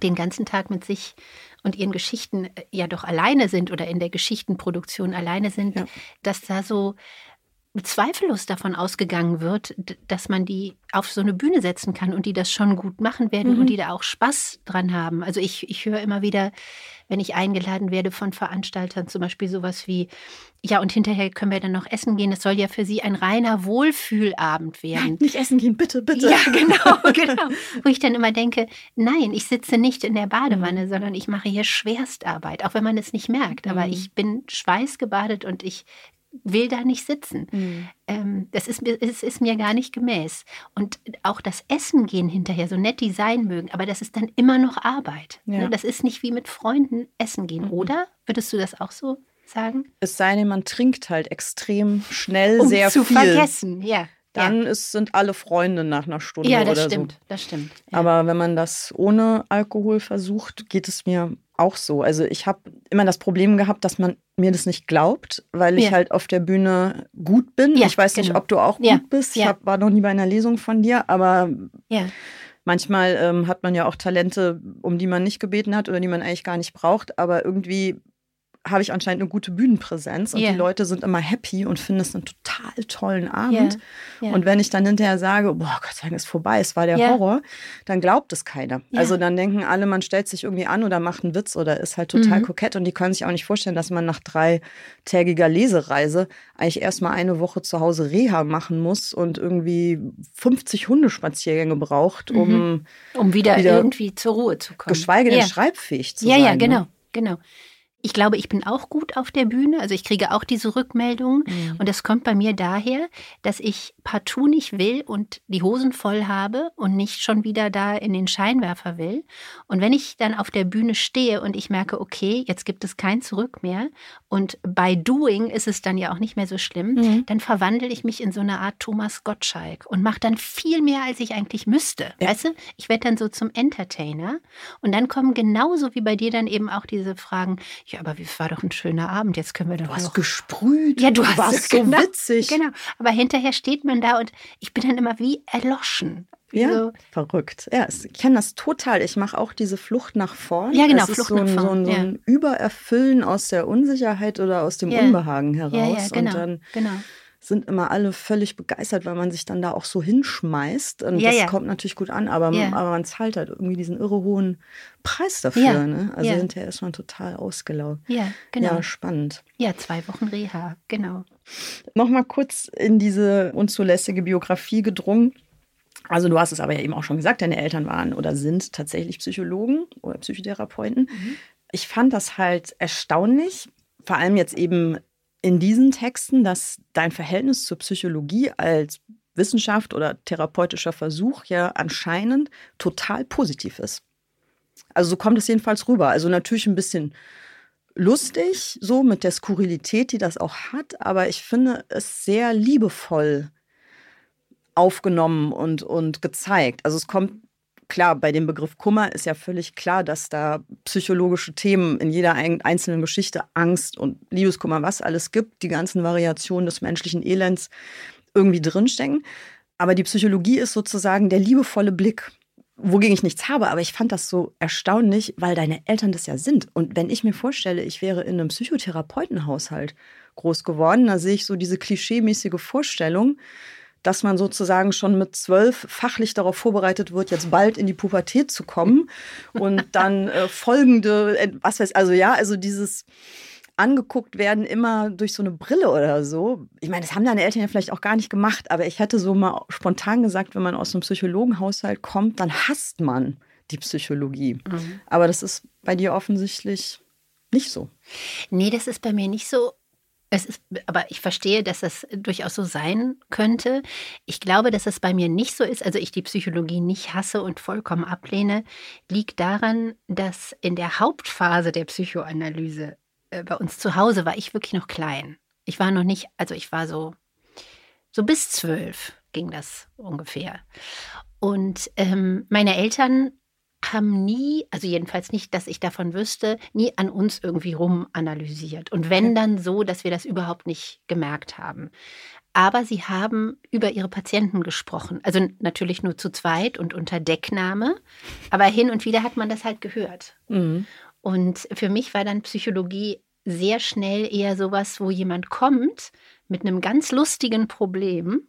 den ganzen Tag mit sich und ihren Geschichten äh, ja doch alleine sind oder in der Geschichtenproduktion alleine sind, ja. dass da so zweifellos davon ausgegangen wird, dass man die auf so eine Bühne setzen kann und die das schon gut machen werden mhm. und die da auch Spaß dran haben. Also ich, ich höre immer wieder, wenn ich eingeladen werde von Veranstaltern, zum Beispiel sowas wie, ja, und hinterher können wir dann noch essen gehen. Es soll ja für sie ein reiner Wohlfühlabend werden. Nicht essen gehen, bitte, bitte. Ja, genau, *laughs* genau. Wo ich dann immer denke, nein, ich sitze nicht in der Badewanne, mhm. sondern ich mache hier Schwerstarbeit, auch wenn man es nicht merkt. Aber mhm. ich bin schweißgebadet und ich will da nicht sitzen. Mhm. Ähm, das ist, ist, ist mir gar nicht gemäß. Und auch das Essen gehen hinterher, so nett die sein mögen, aber das ist dann immer noch Arbeit. Ne? Ja. Das ist nicht wie mit Freunden essen gehen, mhm. oder? Würdest du das auch so sagen? Es sei denn, man trinkt halt extrem schnell um sehr zu viel. vergessen, ja. Dann ja. ist, sind alle Freunde nach einer Stunde ja, das oder stimmt, so. Das stimmt, ja. Aber wenn man das ohne Alkohol versucht, geht es mir auch so. Also ich habe immer das Problem gehabt, dass man mir das nicht glaubt, weil ich ja. halt auf der Bühne gut bin. Ja, ich weiß genau. nicht, ob du auch ja. gut bist. Ich hab, war noch nie bei einer Lesung von dir, aber manchmal ähm, hat man ja auch Talente, um die man nicht gebeten hat oder die man eigentlich gar nicht braucht. Aber irgendwie habe ich anscheinend eine gute Bühnenpräsenz und yeah. die Leute sind immer happy und finden es einen total tollen Abend. Yeah. Yeah. Und wenn ich dann hinterher sage, boah, Gott sei Dank ist vorbei, es war der Horror, dann glaubt es keiner. Also dann denken alle, man stellt sich irgendwie an oder macht einen Witz oder ist halt total mhm. kokett und die können sich auch nicht vorstellen, dass man nach dreitägiger Lesereise eigentlich erstmal eine Woche zu Hause Reha machen muss und irgendwie 50 Hundespaziergänge braucht, um, mhm. um wieder, wieder, irgendwie zur Ruhe zu kommen. Geschweige denn schreibfähig zu ja, sein. Ja, ja, genau, ne? genau. Ich glaube, ich bin auch gut auf der Bühne. Also ich kriege auch diese Rückmeldungen. Mhm. Und das kommt bei mir daher, dass ich partout nicht will und die Hosen voll habe und nicht schon wieder da in den Scheinwerfer will. Und wenn ich dann auf der Bühne stehe und ich merke, okay, jetzt gibt es kein Zurück mehr und bei Doing ist es dann ja auch nicht mehr so schlimm, mhm. dann verwandle ich mich in so eine Art Thomas Gottschalk und mache dann viel mehr, als ich eigentlich müsste. Ja. Weißt du, ich werde dann so zum Entertainer und dann kommen genauso wie bei dir dann eben auch diese Fragen, ja, ja, aber es war doch ein schöner Abend, jetzt können wir doch. Du hast noch... gesprüht. Ja, du, du hast warst so genau, witzig. Genau. Aber hinterher steht man da und ich bin dann immer wie erloschen. Ja, so. verrückt. Ja, ich kenne das total. Ich mache auch diese Flucht nach vorn. Ja, genau, Flucht so ein, nach vorn. So ein, so ein Übererfüllen aus der Unsicherheit oder aus dem ja. Unbehagen heraus. Ja, ja, genau, und dann genau sind immer alle völlig begeistert, weil man sich dann da auch so hinschmeißt. Und ja, das ja. kommt natürlich gut an, aber, ja. aber man zahlt halt irgendwie diesen irre hohen Preis dafür. Ne? Also hinterher ist man total ausgelaugt. Ja, genau. Ja, spannend. Ja, zwei Wochen Reha, genau. Nochmal kurz in diese unzulässige Biografie gedrungen. Also du hast es aber ja eben auch schon gesagt, deine Eltern waren oder sind tatsächlich Psychologen oder Psychotherapeuten. Mhm. Ich fand das halt erstaunlich, vor allem jetzt eben in diesen Texten, dass dein Verhältnis zur Psychologie als Wissenschaft oder therapeutischer Versuch ja anscheinend total positiv ist. Also so kommt es jedenfalls rüber. Also natürlich ein bisschen lustig, so mit der Skurrilität, die das auch hat, aber ich finde es sehr liebevoll aufgenommen und, und gezeigt. Also es kommt klar, bei dem Begriff Kummer ist ja völlig klar, dass da psychologische Themen in jeder einzelnen Geschichte, Angst und Liebeskummer, was alles gibt, die ganzen Variationen des menschlichen Elends irgendwie drinstecken. Aber die Psychologie ist sozusagen der liebevolle Blick, wogegen ich nichts habe. Aber ich fand das so erstaunlich, weil deine Eltern das ja sind. Und wenn ich mir vorstelle, ich wäre in einem Psychotherapeutenhaushalt groß geworden, da sehe ich so diese klischeemäßige Vorstellung, dass man sozusagen schon mit zwölf fachlich darauf vorbereitet wird, jetzt bald in die Pubertät zu kommen *laughs* und dann äh, folgende, äh, was weiß, also ja, also dieses angeguckt werden immer durch so eine Brille oder so. Ich meine, das haben deine Eltern ja vielleicht auch gar nicht gemacht, aber ich hätte so mal spontan gesagt, wenn man aus einem Psychologenhaushalt kommt, dann hasst man die Psychologie. Mhm. Aber das ist bei dir offensichtlich nicht so. Nee, das ist bei mir nicht so. Es ist, aber ich verstehe, dass das durchaus so sein könnte. Ich glaube, dass es bei mir nicht so ist, also ich die Psychologie nicht hasse und vollkommen ablehne, liegt daran, dass in der Hauptphase der Psychoanalyse äh, bei uns zu Hause war ich wirklich noch klein. Ich war noch nicht, also ich war so, so bis zwölf ging das ungefähr. Und ähm, meine Eltern haben nie, also jedenfalls nicht, dass ich davon wüsste, nie an uns irgendwie rum analysiert. Und wenn dann so, dass wir das überhaupt nicht gemerkt haben. Aber sie haben über ihre Patienten gesprochen. Also natürlich nur zu zweit und unter Deckname. Aber hin und wieder hat man das halt gehört. Mhm. Und für mich war dann Psychologie sehr schnell eher sowas, wo jemand kommt mit einem ganz lustigen Problem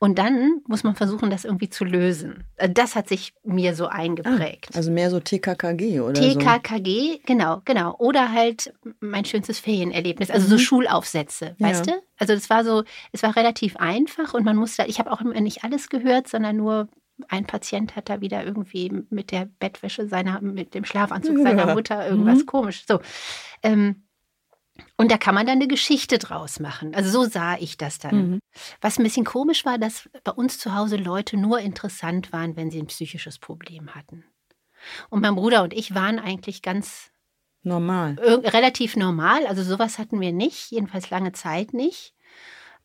und dann muss man versuchen, das irgendwie zu lösen. Äh, das hat sich mir so eingeprägt. Ah, also mehr so TKKG oder TKKG, so. genau, genau. Oder halt mein schönstes Ferienerlebnis, also mhm. so Schulaufsätze, ja. weißt du? Also das war so, es war relativ einfach und man musste, ich habe auch nicht alles gehört, sondern nur ein Patient hat da wieder irgendwie mit der Bettwäsche seiner, mit dem Schlafanzug seiner Mutter irgendwas mhm. komisch. So. Ähm, und da kann man dann eine Geschichte draus machen. Also so sah ich das dann. Mhm. Was ein bisschen komisch war, dass bei uns zu Hause Leute nur interessant waren, wenn sie ein psychisches Problem hatten. Und mein Bruder und ich waren eigentlich ganz normal. Relativ normal. Also sowas hatten wir nicht, jedenfalls lange Zeit nicht.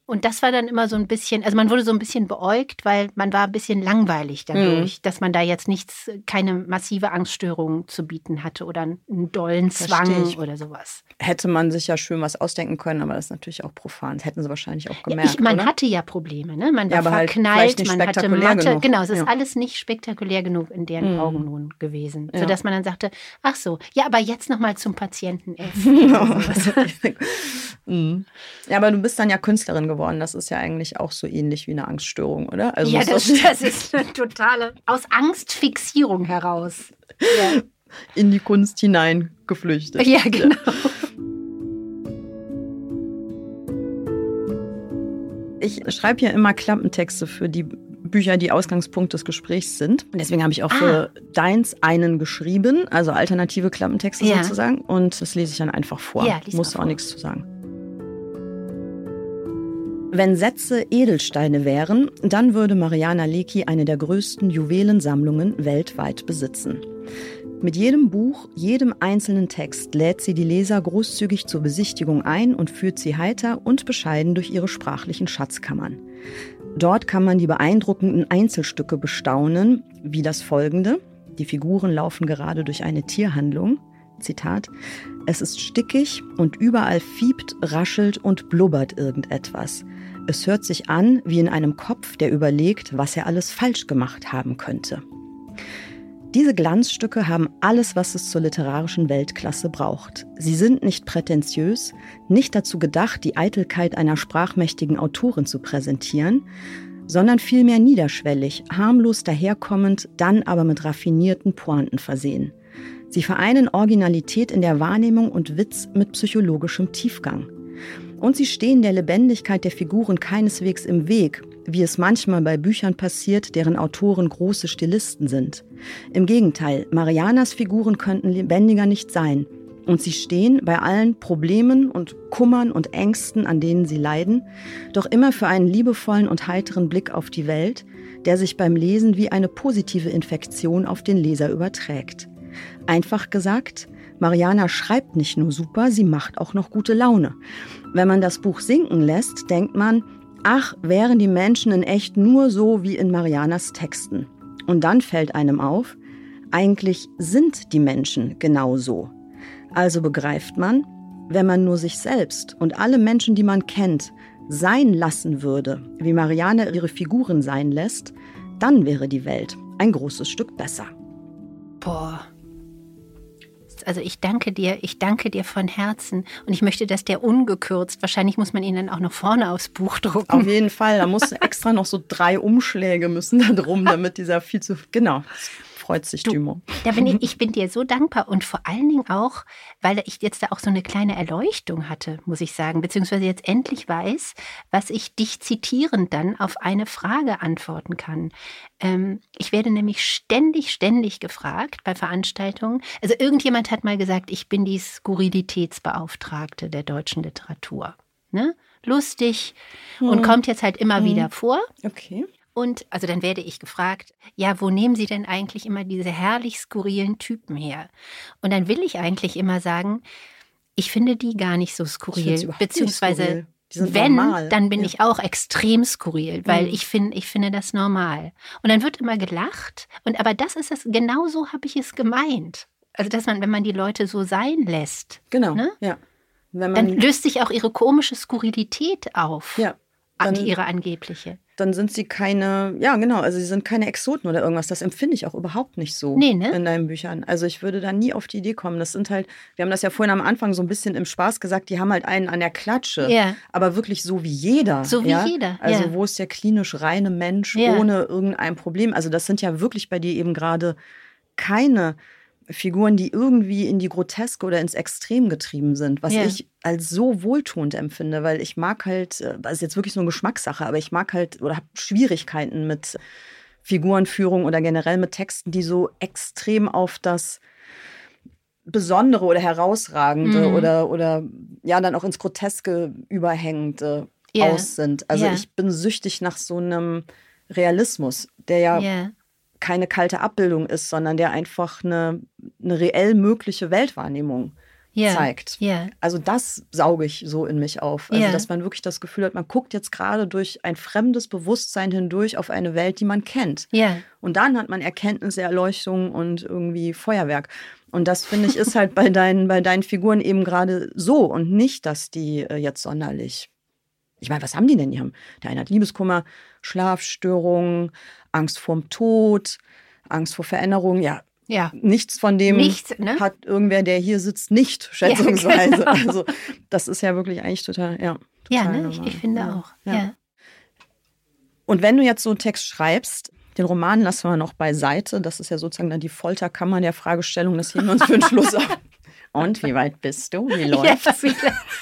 Und das war dann immer so ein bisschen, also man wurde so ein bisschen beäugt, weil man war ein bisschen langweilig dadurch, mhm. dass man da jetzt nichts, keine massive Angststörung zu bieten hatte oder einen dollen Zwang oder sowas. Hätte man sich ja schön was ausdenken können, aber das ist natürlich auch profan. Das hätten sie wahrscheinlich auch gemerkt. Ja, ich, man oder? hatte ja Probleme, ne? Man war ja, halt verknallt, halt man hatte Mathe. Genug. Genau, es ist ja. alles nicht spektakulär genug in deren mhm. Augen nun gewesen. Ja. Sodass man dann sagte, ach so, ja, aber jetzt nochmal zum Patienten F. *laughs* *laughs* mhm. Ja, aber du bist dann ja Künstlerin geworden. Das ist ja eigentlich auch so ähnlich wie eine Angststörung, oder? Also ja, das, *laughs* das ist eine totale, aus Angstfixierung heraus. Ja. In die Kunst hineingeflüchtet. Ja, genau. Ich schreibe ja immer Klappentexte für die Bücher, die Ausgangspunkt des Gesprächs sind. Und deswegen habe ich auch ah. für deins einen geschrieben, also alternative Klappentexte ja. sozusagen. Und das lese ich dann einfach vor. Ja, Muss auch nichts zu sagen. Wenn Sätze Edelsteine wären, dann würde Mariana Lecki eine der größten Juwelensammlungen weltweit besitzen. Mit jedem Buch, jedem einzelnen Text lädt sie die Leser großzügig zur Besichtigung ein und führt sie heiter und bescheiden durch ihre sprachlichen Schatzkammern. Dort kann man die beeindruckenden Einzelstücke bestaunen, wie das folgende. Die Figuren laufen gerade durch eine Tierhandlung. Zitat, es ist stickig und überall fiebt, raschelt und blubbert irgendetwas. Es hört sich an wie in einem Kopf, der überlegt, was er alles falsch gemacht haben könnte. Diese Glanzstücke haben alles, was es zur literarischen Weltklasse braucht. Sie sind nicht prätentiös, nicht dazu gedacht, die Eitelkeit einer sprachmächtigen Autorin zu präsentieren, sondern vielmehr niederschwellig, harmlos daherkommend, dann aber mit raffinierten Pointen versehen. Sie vereinen Originalität in der Wahrnehmung und Witz mit psychologischem Tiefgang. Und sie stehen der Lebendigkeit der Figuren keineswegs im Weg, wie es manchmal bei Büchern passiert, deren Autoren große Stilisten sind. Im Gegenteil, Marianas Figuren könnten lebendiger nicht sein. Und sie stehen bei allen Problemen und Kummern und Ängsten, an denen sie leiden, doch immer für einen liebevollen und heiteren Blick auf die Welt, der sich beim Lesen wie eine positive Infektion auf den Leser überträgt. Einfach gesagt, Mariana schreibt nicht nur super, sie macht auch noch gute Laune. Wenn man das Buch sinken lässt, denkt man, ach, wären die Menschen in echt nur so wie in Marianas Texten. Und dann fällt einem auf, eigentlich sind die Menschen genau so. Also begreift man, wenn man nur sich selbst und alle Menschen, die man kennt, sein lassen würde, wie Marianne ihre Figuren sein lässt, dann wäre die Welt ein großes Stück besser. Boah, also ich danke dir, ich danke dir von Herzen. Und ich möchte, dass der ungekürzt, wahrscheinlich muss man ihn dann auch noch vorne aufs Buch drucken. Auf jeden Fall, da muss extra noch so drei Umschläge müssen da drum, damit dieser viel zu, genau freut sich Dumont. Da bin ich, *laughs* ich bin dir so dankbar und vor allen Dingen auch, weil ich jetzt da auch so eine kleine Erleuchtung hatte, muss ich sagen, beziehungsweise jetzt endlich weiß, was ich dich zitierend dann auf eine Frage antworten kann. Ähm, ich werde nämlich ständig, ständig gefragt bei Veranstaltungen. Also irgendjemand hat mal gesagt, ich bin die Skurrilitätsbeauftragte der deutschen Literatur. Ne? Lustig hm. und kommt jetzt halt immer hm. wieder vor. Okay. Und also dann werde ich gefragt, ja, wo nehmen Sie denn eigentlich immer diese herrlich skurrilen Typen her? Und dann will ich eigentlich immer sagen, ich finde die gar nicht so skurril, beziehungsweise skurril. wenn, normal. dann bin ja. ich auch extrem skurril, weil mhm. ich finde, ich finde das normal. Und dann wird immer gelacht. Und aber das ist es, genau so habe ich es gemeint. Also dass man, wenn man die Leute so sein lässt, genau, ne? ja. dann löst sich auch ihre komische Skurrilität auf. Ja. Dann, die ihre angebliche dann sind sie keine, ja genau, also sie sind keine Exoten oder irgendwas. Das empfinde ich auch überhaupt nicht so nee, ne? in deinen Büchern. Also ich würde da nie auf die Idee kommen. Das sind halt, wir haben das ja vorhin am Anfang so ein bisschen im Spaß gesagt, die haben halt einen an der Klatsche, ja. aber wirklich so wie jeder. So wie ja? jeder. Also ja. wo ist der klinisch reine Mensch ohne irgendein Problem? Also das sind ja wirklich bei dir eben gerade keine Figuren, die irgendwie in die Groteske oder ins Extrem getrieben sind, was ja. ich als so wohltuend empfinde, weil ich mag halt, äh, das ist jetzt wirklich so eine Geschmackssache, aber ich mag halt oder habe Schwierigkeiten mit Figurenführung oder generell mit Texten, die so extrem auf das Besondere oder Herausragende mhm. oder, oder ja, dann auch ins Groteske überhängende yeah. aus sind. Also yeah. ich bin süchtig nach so einem Realismus, der ja yeah keine kalte Abbildung ist, sondern der einfach eine, eine reell mögliche Weltwahrnehmung yeah. zeigt. Yeah. Also das sauge ich so in mich auf. Also yeah. dass man wirklich das Gefühl hat, man guckt jetzt gerade durch ein fremdes Bewusstsein hindurch auf eine Welt, die man kennt. Und dann hat man Erkenntnisse, Erleuchtung und irgendwie Feuerwerk. Und das finde ich ist halt bei deinen, bei deinen Figuren eben gerade so und nicht, dass die äh, jetzt sonderlich. Ich meine, was haben die denn? Die haben, der eine hat Liebeskummer, Schlafstörungen, Angst vorm Tod, Angst vor Veränderungen. Ja, ja. Nichts von dem Nichts, ne? hat irgendwer, der hier sitzt, nicht, schätzungsweise. Ja, genau. Also das ist ja wirklich eigentlich total, ja. Total ja, ne? ich, ich, finde ja. auch. Ja. Und wenn du jetzt so einen Text schreibst, den Roman lassen wir noch beiseite. Das ist ja sozusagen dann die Folterkammer der Fragestellung. Das heben wir uns für den Schluss auf. *laughs* Und wie weit bist du? Wie läuft's? Ja,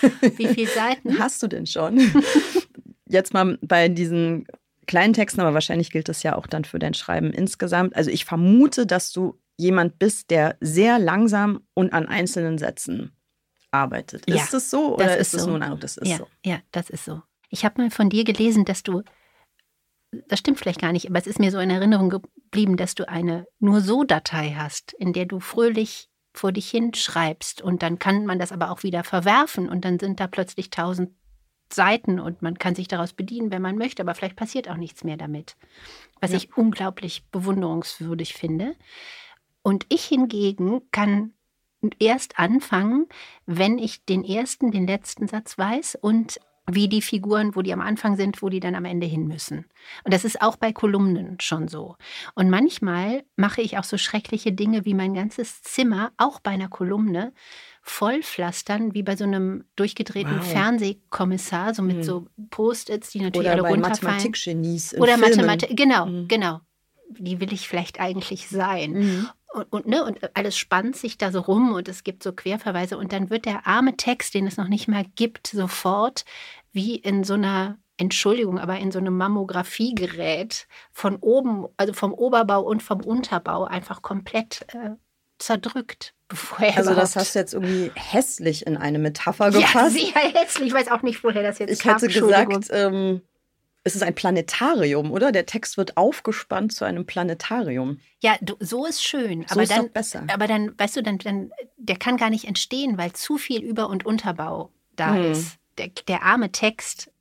*laughs* wie, wie viele Seiten hast du denn schon? Jetzt mal bei diesen kleinen Texten, aber wahrscheinlich gilt das ja auch dann für dein Schreiben insgesamt. Also ich vermute, dass du jemand bist, der sehr langsam und an einzelnen Sätzen arbeitet. Ja, ist das so oder ist es so. nur ein Das ist ja, so. Ja, das ist so. Ich habe mal von dir gelesen, dass du, das stimmt vielleicht gar nicht, aber es ist mir so in Erinnerung geblieben, dass du eine nur so Datei hast, in der du fröhlich vor dich hin schreibst und dann kann man das aber auch wieder verwerfen und dann sind da plötzlich tausend Seiten und man kann sich daraus bedienen, wenn man möchte, aber vielleicht passiert auch nichts mehr damit, was ja. ich unglaublich bewunderungswürdig finde. Und ich hingegen kann erst anfangen, wenn ich den ersten, den letzten Satz weiß und wie die Figuren, wo die am Anfang sind, wo die dann am Ende hin müssen. Und das ist auch bei Kolumnen schon so. Und manchmal mache ich auch so schreckliche Dinge wie mein ganzes Zimmer, auch bei einer Kolumne, vollpflastern, wie bei so einem durchgedrehten wow. Fernsehkommissar, so mit mhm. so Post-its, die natürlich Oder alle runterfallen. Mathematikgenies Oder Mathematik, genau, mhm. genau. Die will ich vielleicht eigentlich sein. Mhm und, und, ne, und alles spannt sich da so rum und es gibt so Querverweise und dann wird der arme Text, den es noch nicht mal gibt, sofort wie in so einer Entschuldigung, aber in so einem Mammografiegerät von oben, also vom Oberbau und vom Unterbau einfach komplett äh, zerdrückt. *laughs* Bevor er also das hast du jetzt irgendwie hässlich in eine Metapher gefasst. Ja, sehr hässlich. Ich weiß auch nicht, woher das jetzt ich kam. Ich hätte gesagt, ähm, es ist ein Planetarium, oder? Der Text wird aufgespannt zu einem Planetarium. Ja, du, so ist schön. So aber ist dann, doch besser. Aber dann, weißt du, dann, dann, der kann gar nicht entstehen, weil zu viel Über- und Unterbau da hm. ist. Der, der arme Text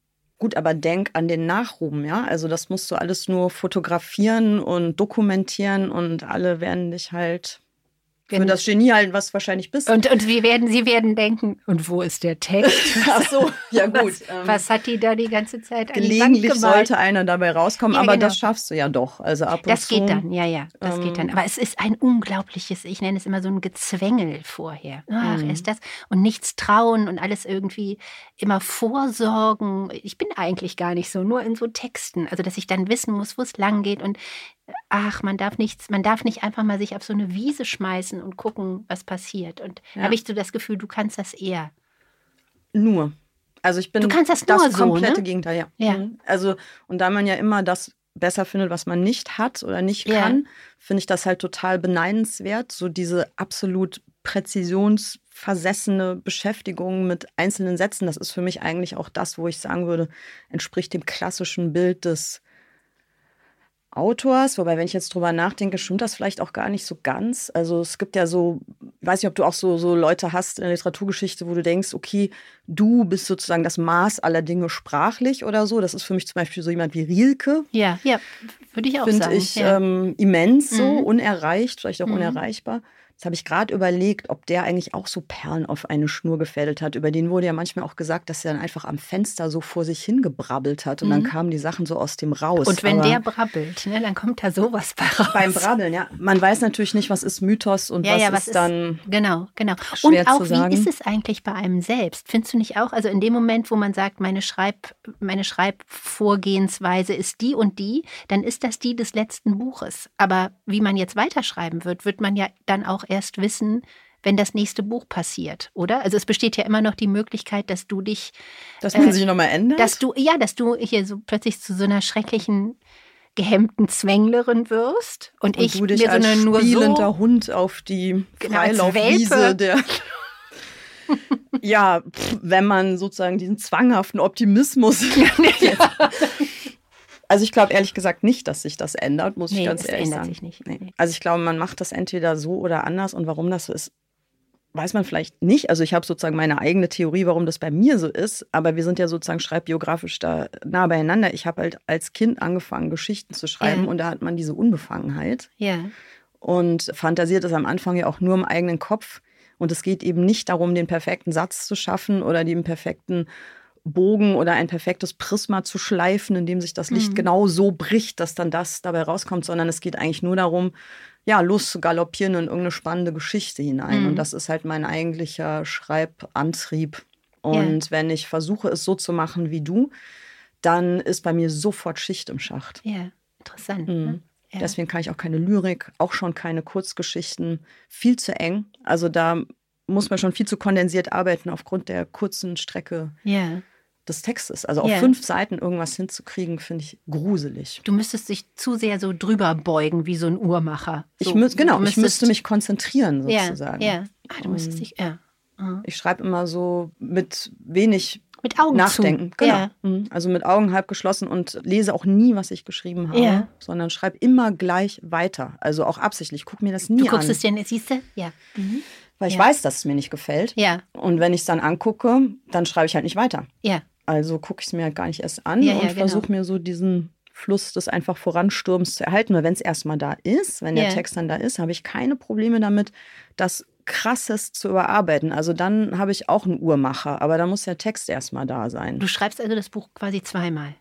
Gut, aber denk an den Nachruhm, ja? Also das musst du alles nur fotografieren und dokumentieren und alle werden dich halt für das Genie halt, was wahrscheinlich bist. Und, und wie werden, sie werden denken, und wo ist der Text? *laughs* Ach so, *laughs* ja gut. Was, ähm, was, hat die da die ganze Zeit Gelegentlich sollte einer dabei rauskommen, ja, aber genau. das schaffst du ja doch. Also ab das geht dann, ja, ja, das ähm, geht dann. Aber es ist ein unglaubliches, ich nenne es immer so ein Gezwängel vorher. Ach, mhm. ist das? Und nichts trauen und alles irgendwie immer vorsorgen. Ich bin eigentlich gar nicht so, nur in so Texten. Also, dass ich dann wissen muss, wo es lang geht und ach, man darf nichts, man darf nicht einfach mal sich auf so eine Wiese schmeißen und gucken, was passiert. Und ja. habe ich so das Gefühl, du kannst das eher. Nur. Also ich bin du kannst das, das nur komplette so, ne? Gegenteil, ja. ja. Mhm. Also, und da man ja immer das besser findet, was man nicht hat oder nicht kann, ja. finde ich das halt total beneidenswert. So diese absolut präzisionsversessene Beschäftigung mit einzelnen Sätzen, das ist für mich eigentlich auch das, wo ich sagen würde, entspricht dem klassischen Bild des Autors, wobei, wenn ich jetzt drüber nachdenke, stimmt das vielleicht auch gar nicht so ganz. Also es gibt ja so, weiß nicht, ob du auch so, so Leute hast in der Literaturgeschichte, wo du denkst, okay, du bist sozusagen das Maß aller Dinge sprachlich oder so. Das ist für mich zum Beispiel so jemand wie Rilke. Ja, ja, würde ich auch Find sagen. Finde ich ja. ähm, immens so, mhm. unerreicht, vielleicht auch mhm. unerreichbar. Jetzt habe ich gerade überlegt, ob der eigentlich auch so Perlen auf eine Schnur gefädelt hat. Über den wurde ja manchmal auch gesagt, dass er dann einfach am Fenster so vor sich hingebrabbelt hat und mhm. dann kamen die Sachen so aus dem raus. Und wenn Aber der brabbelt, ne, dann kommt da sowas bei raus. Beim Brabbeln, ja. Man weiß natürlich nicht, was ist Mythos und ja, was, ja, was ist dann. Genau, genau. Schwer und auch, zu sagen. wie ist es eigentlich bei einem selbst? Findest du nicht auch? Also in dem Moment, wo man sagt, meine, Schreib, meine Schreibvorgehensweise ist die und die, dann ist das die des letzten Buches. Aber wie man jetzt weiterschreiben wird, wird man ja dann auch erst wissen, wenn das nächste Buch passiert, oder? Also es besteht ja immer noch die Möglichkeit, dass du dich. Dass man äh, sich nochmal ändert? Dass du, ja, dass du hier so plötzlich zu so einer schrecklichen gehemmten Zwänglerin wirst und, und ich du dich mir so als eine nur spielender so, Hund auf die genau, Freilaufwiese der *laughs* ja, pff, wenn man sozusagen diesen zwanghaften Optimismus *laughs* ja. Also ich glaube ehrlich gesagt nicht, dass sich das ändert, muss nee, ich ganz ehrlich sagen. Sich nicht. Nee. Also ich glaube, man macht das entweder so oder anders und warum das so ist, weiß man vielleicht nicht. Also ich habe sozusagen meine eigene Theorie, warum das bei mir so ist, aber wir sind ja sozusagen schreibbiografisch da nah beieinander. Ich habe halt als Kind angefangen, Geschichten zu schreiben ja. und da hat man diese Unbefangenheit. Ja. Und fantasiert es am Anfang ja auch nur im eigenen Kopf. Und es geht eben nicht darum, den perfekten Satz zu schaffen oder den perfekten Bogen oder ein perfektes Prisma zu schleifen, in dem sich das Licht mhm. genau so bricht, dass dann das dabei rauskommt, sondern es geht eigentlich nur darum, ja, loszugaloppieren in irgendeine spannende Geschichte hinein. Mhm. Und das ist halt mein eigentlicher Schreibantrieb. Und ja. wenn ich versuche, es so zu machen wie du, dann ist bei mir sofort Schicht im Schacht. Ja, interessant. Mhm. Ne? Ja. Deswegen kann ich auch keine Lyrik, auch schon keine Kurzgeschichten. Viel zu eng. Also da muss man schon viel zu kondensiert arbeiten aufgrund der kurzen Strecke ja. Des Textes. Also auf ja. fünf Seiten irgendwas hinzukriegen, finde ich gruselig. Du müsstest dich zu sehr so drüber beugen wie so ein Uhrmacher. So, ich mü genau, ich müsste mich konzentrieren sozusagen. Ja, ja. Ah, du müsstest dich, ja. Mhm. Ich schreibe immer so mit wenig mit Augen nachdenken. Zu. Genau. Mhm. Also mit Augen halb geschlossen und lese auch nie, was ich geschrieben habe, sondern schreibe immer gleich weiter. Also auch absichtlich. Guck mir das nie an. Du guckst an. es dir, siehst du? Ja. Mhm weil ich ja. weiß, dass es mir nicht gefällt. Ja. Und wenn ich es dann angucke, dann schreibe ich halt nicht weiter. Ja. Also gucke ich es mir halt gar nicht erst an ja, und genau. versuche mir so diesen Fluss des einfach Voranstürms zu erhalten. Weil wenn es erstmal da ist, wenn der Text dann da ist, habe ich keine Probleme damit, das krasses zu überarbeiten. Also dann habe ich auch einen Uhrmacher, aber da muss der Text erstmal da sein. Du schreibst also das Buch quasi zweimal.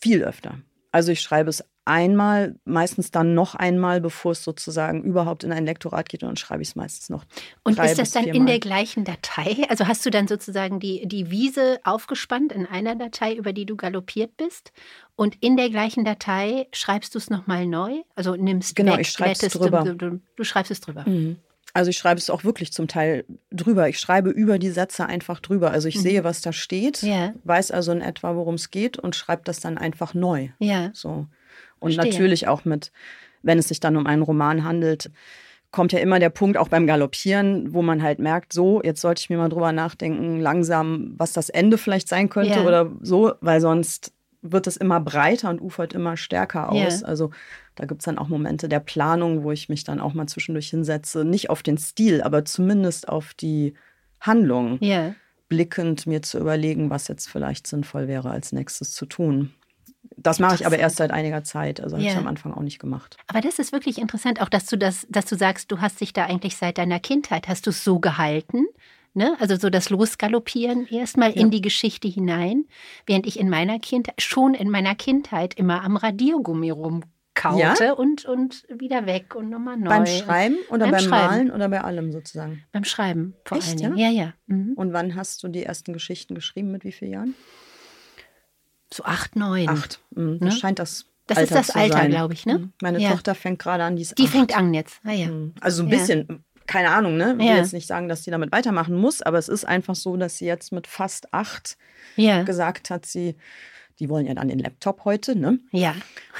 Viel öfter. Also ich schreibe es einmal, meistens dann noch einmal, bevor es sozusagen überhaupt in ein Lektorat geht und dann schreibe ich es meistens noch. Und ist das dann in der gleichen Datei? Also hast du dann sozusagen die, die Wiese aufgespannt in einer Datei, über die du galoppiert bist? Und in der gleichen Datei schreibst du es nochmal neu? Also nimmst Genau, weg, ich schreibe es drüber. Du, du, du, schreibst es drüber. Mhm. Also ich schreibe es auch wirklich zum Teil drüber. Ich schreibe über die Sätze einfach drüber. Also ich mhm. sehe, was da steht, ja. weiß also in etwa, worum es geht und schreibe das dann einfach neu. Ja. So. Und Verstehe. natürlich auch mit, wenn es sich dann um einen Roman handelt, kommt ja immer der Punkt, auch beim Galoppieren, wo man halt merkt, so, jetzt sollte ich mir mal drüber nachdenken, langsam, was das Ende vielleicht sein könnte ja. oder so, weil sonst wird es immer breiter und ufert immer stärker aus. Ja. Also da gibt es dann auch Momente der Planung, wo ich mich dann auch mal zwischendurch hinsetze, nicht auf den Stil, aber zumindest auf die Handlung. Ja. Blickend mir zu überlegen, was jetzt vielleicht sinnvoll wäre, als nächstes zu tun. Das mache ich aber erst seit einiger Zeit. Also habe ich am Anfang auch nicht gemacht. Aber das ist wirklich interessant, auch dass du das, dass du sagst, du hast dich da eigentlich seit deiner Kindheit, hast du es so gehalten? Ne? Also so das Losgaloppieren erstmal ja. in die Geschichte hinein, während ich in meiner Kindheit, schon in meiner Kindheit immer am Radiergummi rumkaute ja? und, und wieder weg und nochmal neu. Beim Schreiben oder beim, beim Schreiben. Malen oder bei allem sozusagen? Beim Schreiben vor Echt, allen Dingen. Ja, ja. Mhm. Und wann hast du die ersten Geschichten geschrieben? Mit wie vielen Jahren? So acht, neun. Acht. Mhm. Ne? scheint das das Alter ist das Alter, glaube ich, ne? Mhm. Meine ja. Tochter fängt gerade an, die ist Die acht. fängt an jetzt. Ah, ja. Mhm. Also so ein bisschen, ja. keine Ahnung, ne? Ich will ja. jetzt nicht sagen, dass die damit weitermachen muss, aber es ist einfach so, dass sie jetzt mit fast acht gesagt hat, sie die wollen ja dann den Laptop heute, ne? Ja.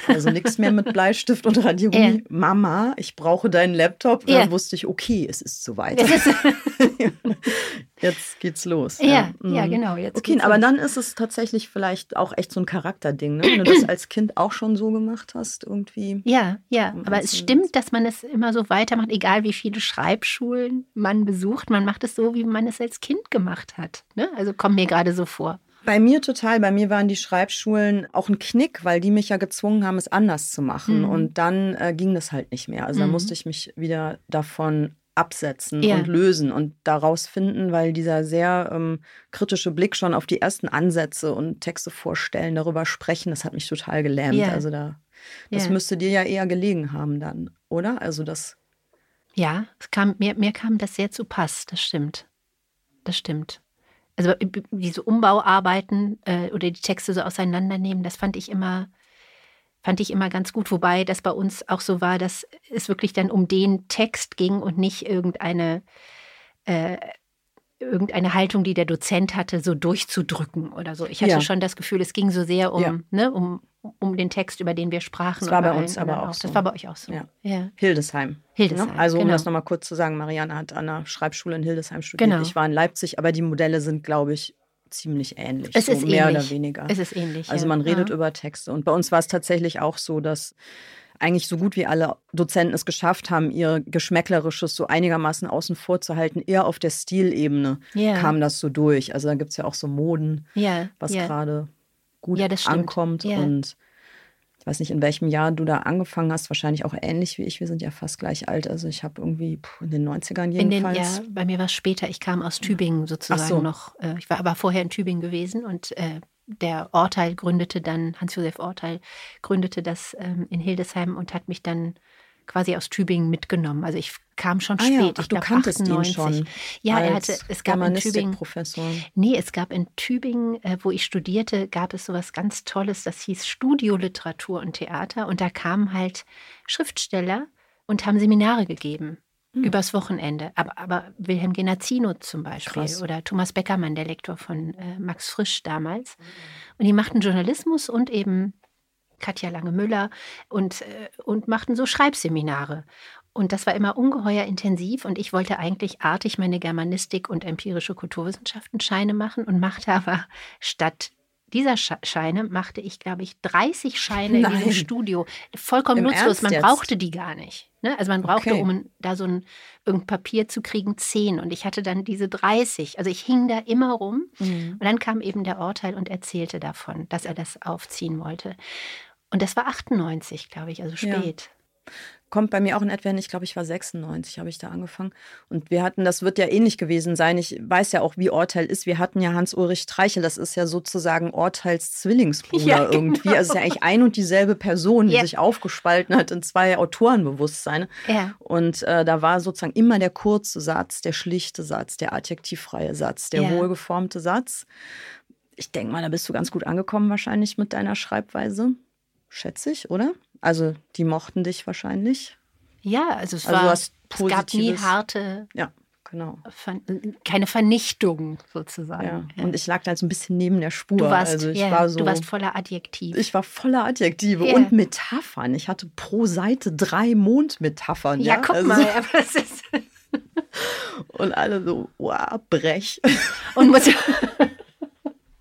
Also nichts mehr mit Bleistift und Radiergummi. Ja. Mama, ich brauche deinen Laptop. Ja. Da wusste ich, okay, es ist soweit. *laughs* jetzt geht's los. Ja, ja, mhm. ja genau. Jetzt okay, aber dann ist es tatsächlich vielleicht auch echt so ein Charakterding, ne? Wenn du das als Kind auch schon so gemacht hast, irgendwie. Ja, ja. Aber es stimmt, dass man es immer so weitermacht, egal wie viele Schreibschulen man besucht. Man macht es so, wie man es als Kind gemacht hat. Ne? Also kommt mir gerade so vor. Bei mir total. Bei mir waren die Schreibschulen auch ein Knick, weil die mich ja gezwungen haben, es anders zu machen. Mhm. Und dann äh, ging das halt nicht mehr. Also mhm. da musste ich mich wieder davon absetzen ja. und lösen und daraus finden, weil dieser sehr ähm, kritische Blick schon auf die ersten Ansätze und Texte vorstellen, darüber sprechen, das hat mich total gelähmt. Ja. Also da, das ja. müsste dir ja eher gelegen haben dann, oder? Also das. Ja, es kam, mir, mir kam das sehr zu Pass, das stimmt. Das stimmt also diese Umbauarbeiten äh, oder die Texte so auseinandernehmen, das fand ich immer, fand ich immer ganz gut. Wobei das bei uns auch so war, dass es wirklich dann um den Text ging und nicht irgendeine äh, irgendeine Haltung, die der Dozent hatte, so durchzudrücken oder so. Ich hatte ja. schon das Gefühl, es ging so sehr um, ja. ne, um, um den Text, über den wir sprachen. Das war bei uns aber auch, auch so. Das war bei euch auch so. Ja. ja. Hildesheim. Hildesheim. Ne? Also, um genau. das nochmal kurz zu sagen, Marianne hat an der Schreibschule in Hildesheim studiert. Genau. Ich war in Leipzig, aber die Modelle sind, glaube ich, ziemlich ähnlich. Es ist so mehr ähnlich. oder weniger. Es ist ähnlich. Also man redet über Texte. Und bei uns war es tatsächlich auch so, dass eigentlich so gut wie alle Dozenten es geschafft haben, ihr Geschmäcklerisches so einigermaßen außen vor zu halten. Eher auf der Stilebene yeah. kam das so durch. Also da gibt es ja auch so Moden, yeah. was yeah. gerade gut ankommt. Und ich weiß nicht, in welchem Jahr du da angefangen hast, wahrscheinlich auch ähnlich wie ich. Wir sind ja fast gleich alt. Also ich habe irgendwie in den 90ern jedenfalls. Den, ja, bei mir war es später. Ich kam aus Tübingen sozusagen so. noch. Äh, ich war aber vorher in Tübingen gewesen und äh, der Orteil gründete dann, Hans-Josef Orteil gründete das ähm, in Hildesheim und hat mich dann quasi aus Tübingen mitgenommen. Also ich kam schon ah, spät. Ja. Ach, ich du glaub, kanntest 98. ihn schon. Ja, er hatte, es gab in Tübingen. Professor. Nee, es gab in Tübingen, äh, wo ich studierte, gab es sowas ganz Tolles, das hieß Studioliteratur und Theater. Und da kamen halt Schriftsteller und haben Seminare gegeben. Hm. Übers Wochenende. Aber, aber Wilhelm Genazzino zum Beispiel Krass. oder Thomas Beckermann, der Lektor von äh, Max Frisch damals. Und die machten Journalismus und eben Katja Lange-Müller und, äh, und machten so Schreibseminare. Und das war immer ungeheuer intensiv und ich wollte eigentlich artig meine Germanistik und empirische Kulturwissenschaften Scheine machen und machte aber statt dieser Scheine machte ich, glaube ich, 30 Scheine Nein. in diesem Studio. Vollkommen Im nutzlos. Ernst man jetzt? brauchte die gar nicht. Ne? Also man brauchte, okay. um da so ein irgendein Papier zu kriegen, 10. Und ich hatte dann diese 30. Also ich hing da immer rum. Mhm. Und dann kam eben der Urteil und erzählte davon, dass er das aufziehen wollte. Und das war 98, glaube ich, also spät. Ja. Kommt bei mir auch in etwa hin, ich glaube, ich war 96, habe ich da angefangen. Und wir hatten, das wird ja ähnlich gewesen sein. Ich weiß ja auch, wie Urteil ist. Wir hatten ja Hans-Ulrich Treichel, das ist ja sozusagen Urteils Zwillingsbruder *laughs* ja, genau. irgendwie. Also es ist ja eigentlich ein und dieselbe Person, die ja. sich aufgespalten hat in zwei Autorenbewusstseine. Ja. Und äh, da war sozusagen immer der kurze Satz, der schlichte Satz, der adjektivfreie Satz, der wohlgeformte Satz. Ich denke mal, da bist du ganz gut angekommen wahrscheinlich mit deiner Schreibweise schätze ich, oder? Also die mochten dich wahrscheinlich. Ja, also es, also war, es gab nie harte. Ja, genau. keine Vernichtung sozusagen. Ja. ja. Und ich lag da so ein bisschen neben der Spur. Du warst, also ich ja, war so, du warst voller Adjektive. Ich war voller Adjektive ja. und Metaphern. Ich hatte pro Seite drei Mondmetaphern. Ja, guck also, mal. Aber es ist *laughs* und alle so, wow, brech. Und muss *laughs*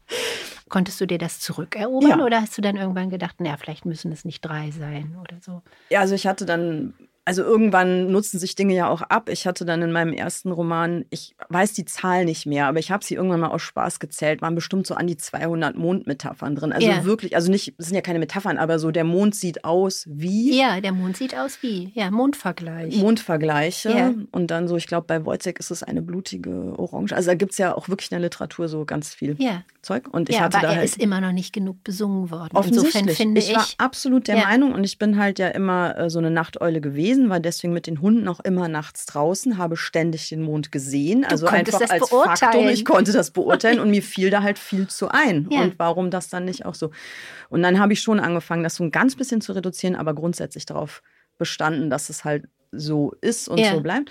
*laughs* Konntest du dir das zurückerobern ja. oder hast du dann irgendwann gedacht, naja, vielleicht müssen es nicht drei sein oder so? Ja, also ich hatte dann also irgendwann nutzen sich Dinge ja auch ab. Ich hatte dann in meinem ersten Roman, ich weiß die Zahl nicht mehr, aber ich habe sie irgendwann mal aus Spaß gezählt, waren bestimmt so an die 200 Mondmetaphern drin. Also ja. wirklich, also nicht, es sind ja keine Metaphern, aber so der Mond sieht aus wie. Ja, der Mond sieht aus wie, ja, Mondvergleich. Mondvergleiche. Ja. Und dann so, ich glaube, bei Wojciech ist es eine blutige Orange. Also da gibt es ja auch wirklich in der Literatur so ganz viel ja. Zeug. Und ich ja, hatte aber da er halt ist immer noch nicht genug besungen worden. Insofern finde ich. Ich war absolut der Meinung und ich bin halt ja immer äh, so eine Nachteule gewesen gewesen, war deswegen mit den Hunden auch immer nachts draußen, habe ständig den Mond gesehen. Also einfach als. Faktum, ich konnte das beurteilen und mir *laughs* fiel da halt viel zu ein. Ja. Und warum das dann nicht auch so? Und dann habe ich schon angefangen, das so ein ganz bisschen zu reduzieren, aber grundsätzlich darauf bestanden, dass es halt so ist und ja. so bleibt.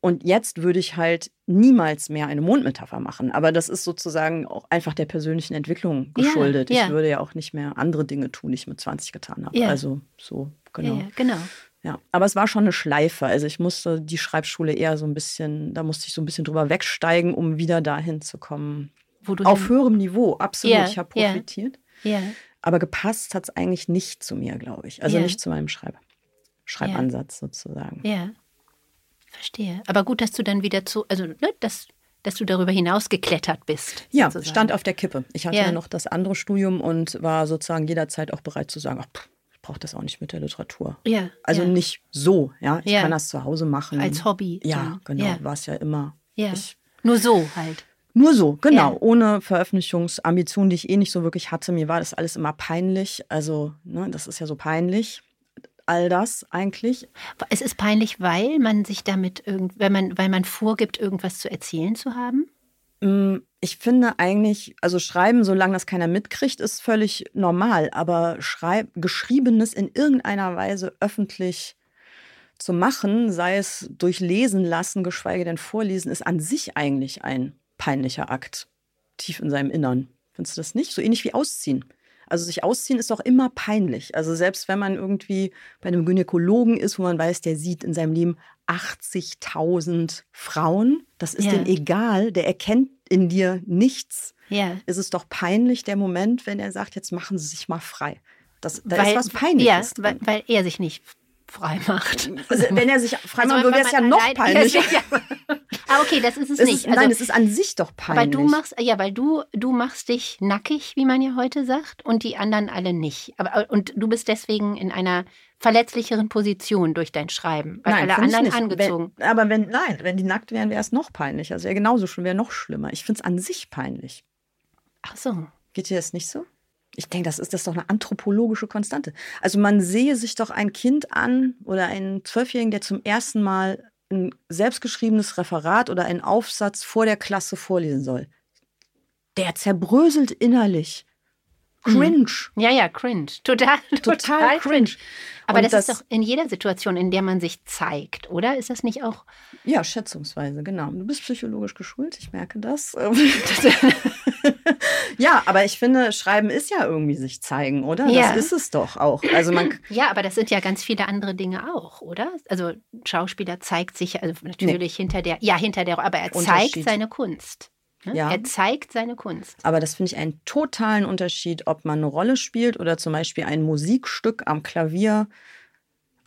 Und jetzt würde ich halt niemals mehr eine Mondmetapher machen. Aber das ist sozusagen auch einfach der persönlichen Entwicklung geschuldet. Ja, ja. Ich würde ja auch nicht mehr andere Dinge tun, die ich mit 20 getan habe. Ja. Also so, genau. genau. Ja, aber es war schon eine Schleife. Also ich musste die Schreibschule eher so ein bisschen, da musste ich so ein bisschen drüber wegsteigen, um wieder dahin zu kommen. Auf höherem Niveau, absolut. Yeah, ich habe profitiert. Yeah, yeah. Aber gepasst hat es eigentlich nicht zu mir, glaube ich. Also nicht zu meinem Schreib Schreibansatz sozusagen. Ja, verstehe. Aber gut, dass du dann wieder zu, also ne, dass, dass du darüber hinaus geklettert bist. Ja, sozusagen. stand auf der Kippe. Ich hatte ja. noch das andere Studium und war sozusagen jederzeit auch bereit zu sagen, ach, pff, brauche das auch nicht mit der Literatur. Ja. Also ja. nicht so, ja. Ich ja. kann das zu Hause machen. Als Hobby. Ja, genau. Ja. War es ja immer. Ja. Ich, nur so halt. Nur so, genau. Ja. Ohne Veröffentlichungsambitionen, die ich eh nicht so wirklich hatte. Mir war das alles immer peinlich. Also, ne, das ist ja so peinlich. All das eigentlich. Es ist peinlich, weil man sich damit irgend, wenn man, weil man vorgibt, irgendwas zu erzählen zu haben? Mm, ich finde eigentlich, also schreiben, solange das keiner mitkriegt, ist völlig normal. Aber schreib, Geschriebenes in irgendeiner Weise öffentlich zu machen, sei es durch Lesen lassen, geschweige denn Vorlesen, ist an sich eigentlich ein peinlicher Akt. Tief in seinem Innern. Findest du das nicht? So ähnlich wie Ausziehen. Also sich ausziehen ist doch immer peinlich. Also selbst wenn man irgendwie bei einem Gynäkologen ist, wo man weiß, der sieht in seinem Leben 80.000 Frauen, das ist ja. dem egal, der erkennt in dir nichts. Ja. Ist es doch peinlich, der Moment, wenn er sagt, jetzt machen Sie sich mal frei. Das, da weil, ist was Peinliches. Ja, weil, weil er sich nicht frei macht. Also, wenn er sich frei also, macht, wäre es ja noch *laughs* peinlicher. *laughs* ah, okay, das ist es, es nicht. Ist, also, nein, es ist an sich doch peinlich. Aber du machst, ja, weil du, du machst dich nackig, wie man ja heute sagt, und die anderen alle nicht. Aber, und du bist deswegen in einer verletzlicheren Position durch dein Schreiben, weil nein, alle anderen angezogen. Wenn, aber wenn, nein, wenn die nackt wären, wäre es noch peinlicher. Also wäre genauso schon, wäre noch schlimmer. Ich finde es an sich peinlich. Ach so. Geht dir das nicht so? Ich denke, das ist das ist doch eine anthropologische Konstante. Also man sehe sich doch ein Kind an oder einen Zwölfjährigen, der zum ersten Mal ein selbstgeschriebenes Referat oder einen Aufsatz vor der Klasse vorlesen soll. Der zerbröselt innerlich. Cringe. Ja, ja, cringe. Total, *laughs* total, total cringe. Aber das, das, ist doch in jeder Situation, in der man sich zeigt, oder? Ist das nicht auch? Ja, schätzungsweise, genau. Du bist psychologisch geschult, ich merke das. *laughs* ja, aber ich finde, Schreiben ist ja irgendwie sich zeigen, oder? Ja. Das ist es doch auch. Also man *clears throat* ja, aber das sind ja ganz viele andere Dinge auch, oder? Also Schauspieler zeigt sich also natürlich nee. hinter der, ja, hinter der, aber er zeigt seine Kunst. Ne? Ja. Er zeigt seine Kunst. Aber das finde ich einen totalen Unterschied, ob man eine Rolle spielt oder zum Beispiel ein Musikstück am Klavier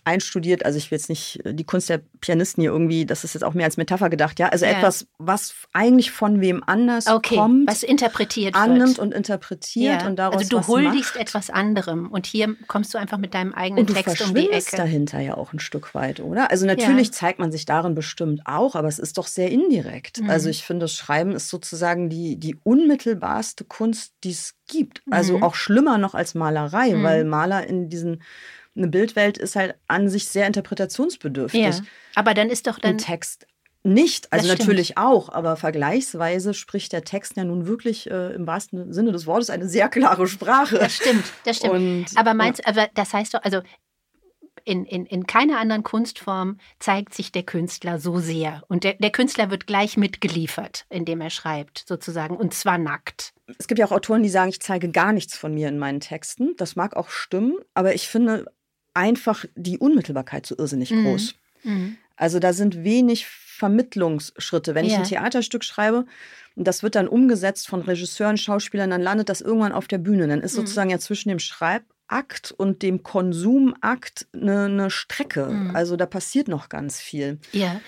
einstudiert. Also ich will jetzt nicht äh, die Kunst der Pianisten hier irgendwie, das ist jetzt auch mehr als Metapher gedacht, ja. Also ja. etwas, was eigentlich von wem anders okay. kommt, was interpretiert annimmt wird. und interpretiert ja. und daraus Also du huldigst macht. etwas anderem und hier kommst du einfach mit deinem eigenen und du Text um die Ecke. dahinter ja auch ein Stück weit, oder? Also natürlich ja. zeigt man sich darin bestimmt auch, aber es ist doch sehr indirekt. Mhm. Also ich finde, das Schreiben ist sozusagen die, die unmittelbarste Kunst, die es gibt. Also mhm. auch schlimmer noch als Malerei, mhm. weil Maler in diesen eine Bildwelt ist halt an sich sehr interpretationsbedürftig. Ja, aber dann ist doch dann. Ein Text nicht, also natürlich auch, aber vergleichsweise spricht der Text ja nun wirklich äh, im wahrsten Sinne des Wortes eine sehr klare Sprache. Das stimmt, das stimmt. Und, aber meinst, ja. aber das heißt doch, also in, in, in keiner anderen Kunstform zeigt sich der Künstler so sehr. Und der, der Künstler wird gleich mitgeliefert, indem er schreibt, sozusagen, und zwar nackt. Es gibt ja auch Autoren, die sagen, ich zeige gar nichts von mir in meinen Texten. Das mag auch stimmen, aber ich finde, einfach die Unmittelbarkeit so irrsinnig mhm. groß. Mhm. Also da sind wenig Vermittlungsschritte. Wenn ja. ich ein Theaterstück schreibe und das wird dann umgesetzt von Regisseuren, Schauspielern, dann landet das irgendwann auf der Bühne. Dann ist mhm. sozusagen ja zwischen dem Schreibakt und dem Konsumakt eine, eine Strecke. Mhm. Also da passiert noch ganz viel. Ja,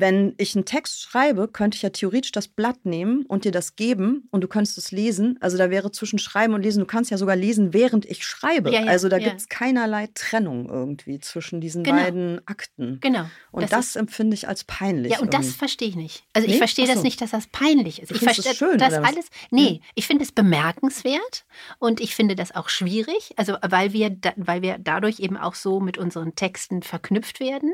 wenn ich einen Text schreibe, könnte ich ja theoretisch das Blatt nehmen und dir das geben und du könntest es lesen. Also da wäre zwischen Schreiben und Lesen, du kannst ja sogar lesen, während ich schreibe. Ja, ja, also da ja. gibt es keinerlei Trennung irgendwie zwischen diesen genau. beiden Akten. Genau. Und das, das empfinde ich als peinlich. Ja, und irgendwie. das verstehe ich nicht. Also nee? ich verstehe so. das nicht, dass das peinlich ist. Du ich verstehe schön, das alles. Nee, ich finde es bemerkenswert und ich finde das auch schwierig, also weil wir, da, weil wir dadurch eben auch so mit unseren Texten verknüpft werden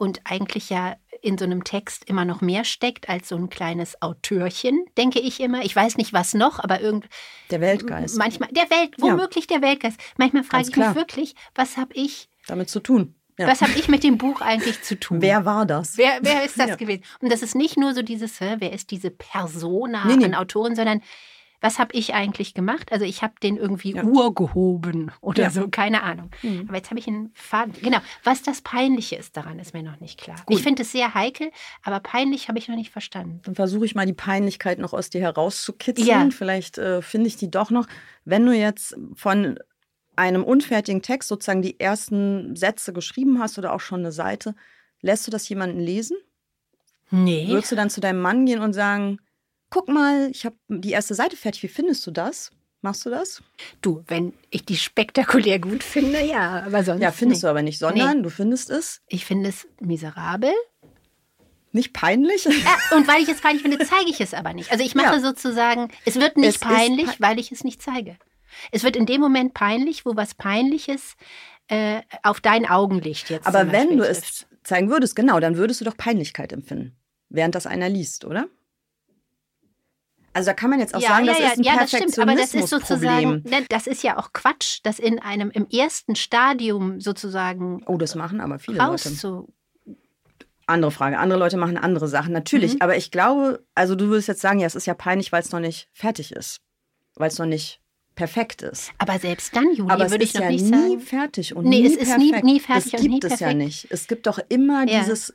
und eigentlich ja in so einem Text immer noch mehr steckt als so ein kleines Autörchen, denke ich immer. Ich weiß nicht, was noch, aber irgend der Weltgeist. Manchmal der Welt, womöglich ja. der Weltgeist. Manchmal frage Ganz ich klar. mich wirklich, was habe ich damit zu tun? Ja. Was habe ich mit dem Buch eigentlich zu tun? Wer war das? Wer, wer ist das ja. gewesen? Und das ist nicht nur so dieses, wer ist diese Persona nee, nee. an Autorin, sondern was habe ich eigentlich gemacht? Also ich habe den irgendwie ja. urgehoben oder ja. so, keine Ahnung. Mhm. Aber jetzt habe ich einen Faden. Genau, was das Peinliche ist daran, ist mir noch nicht klar. Gut. Ich finde es sehr heikel, aber peinlich habe ich noch nicht verstanden. Dann versuche ich mal die Peinlichkeit noch aus dir herauszukitzeln. Ja. Vielleicht äh, finde ich die doch noch. Wenn du jetzt von einem unfertigen Text sozusagen die ersten Sätze geschrieben hast oder auch schon eine Seite, lässt du das jemanden lesen? Nee. Würdest du dann zu deinem Mann gehen und sagen, guck mal, ich habe die erste Seite fertig, wie findest du das? Machst du das? Du, wenn ich die spektakulär gut finde, ja, aber sonst. Ja, findest nee. du aber nicht, sondern nee. du findest es. Ich finde es miserabel. Nicht peinlich? Ja, und weil ich es peinlich finde, zeige ich es aber nicht. Also ich mache ja. sozusagen, es wird nicht es peinlich, pe weil ich es nicht zeige. Es wird in dem Moment peinlich, wo was Peinliches äh, auf dein Augenlicht jetzt. Aber wenn du trifft. es zeigen würdest, genau, dann würdest du doch Peinlichkeit empfinden, während das einer liest, oder? Also da kann man jetzt auch ja, sagen, ja, das ja, ist ein ja, das stimmt, aber das ist sozusagen, ne, das ist ja auch Quatsch, das in einem im ersten Stadium sozusagen. Oh, das machen aber viele Leute. Andere Frage. Andere Leute machen andere Sachen, natürlich. Mhm. Aber ich glaube, also du würdest jetzt sagen, ja, es ist ja peinlich, weil es noch nicht fertig ist, weil es noch nicht perfekt ist. Aber selbst dann, Julie, aber würde ich noch nicht sagen. es ist ja nie fertig und nee, nie es ist perfekt. Nie, nie fertig das gibt es ja nicht. Es gibt doch immer ja. dieses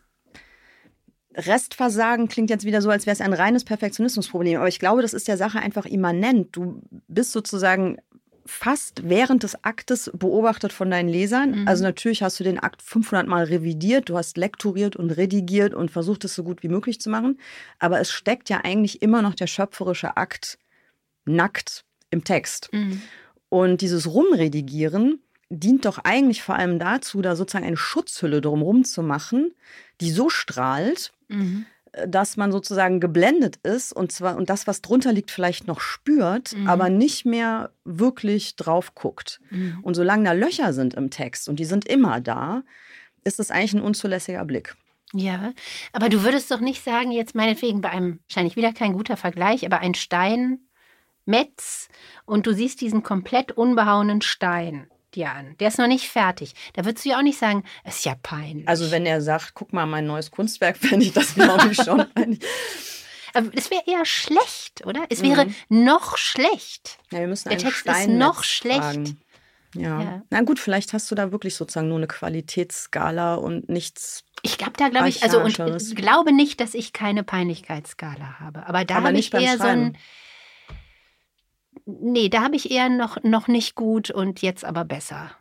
Restversagen klingt jetzt wieder so, als wäre es ein reines Perfektionismusproblem. Aber ich glaube, das ist der Sache einfach immanent. Du bist sozusagen fast während des Aktes beobachtet von deinen Lesern. Mhm. Also natürlich hast du den Akt 500 Mal revidiert, du hast lektoriert und redigiert und versucht es so gut wie möglich zu machen. Aber es steckt ja eigentlich immer noch der schöpferische Akt nackt im Text. Mhm. Und dieses Rumredigieren dient doch eigentlich vor allem dazu, da sozusagen eine Schutzhülle drumherum zu machen, die so strahlt, mhm dass man sozusagen geblendet ist und zwar und das, was drunter liegt, vielleicht noch spürt, mhm. aber nicht mehr wirklich drauf guckt. Mhm. Und solange da Löcher sind im Text und die sind immer da, ist es eigentlich ein unzulässiger Blick. Ja, aber du würdest doch nicht sagen, jetzt meinetwegen bei einem, wahrscheinlich wieder kein guter Vergleich, aber ein Stein, Metz, und du siehst diesen komplett unbehauenen Stein dir an. Der ist noch nicht fertig. Da würdest du ja auch nicht sagen, es ist ja peinlich. Also wenn er sagt, guck mal, mein neues Kunstwerk, *laughs* fände ich das glaube ich schon peinlich. Aber es wäre eher schlecht, oder? Es wäre mhm. noch schlecht. Ja, wir müssen Der Text Stein ist noch schlecht. Ja. ja. Na gut, vielleicht hast du da wirklich sozusagen nur eine Qualitätsskala und nichts. Ich glaube da, glaube ich, also und ich glaube nicht, dass ich keine Peinlichkeitsskala habe. Aber da habe ich eher so ein nee, da habe ich eher noch, noch nicht gut und jetzt aber besser.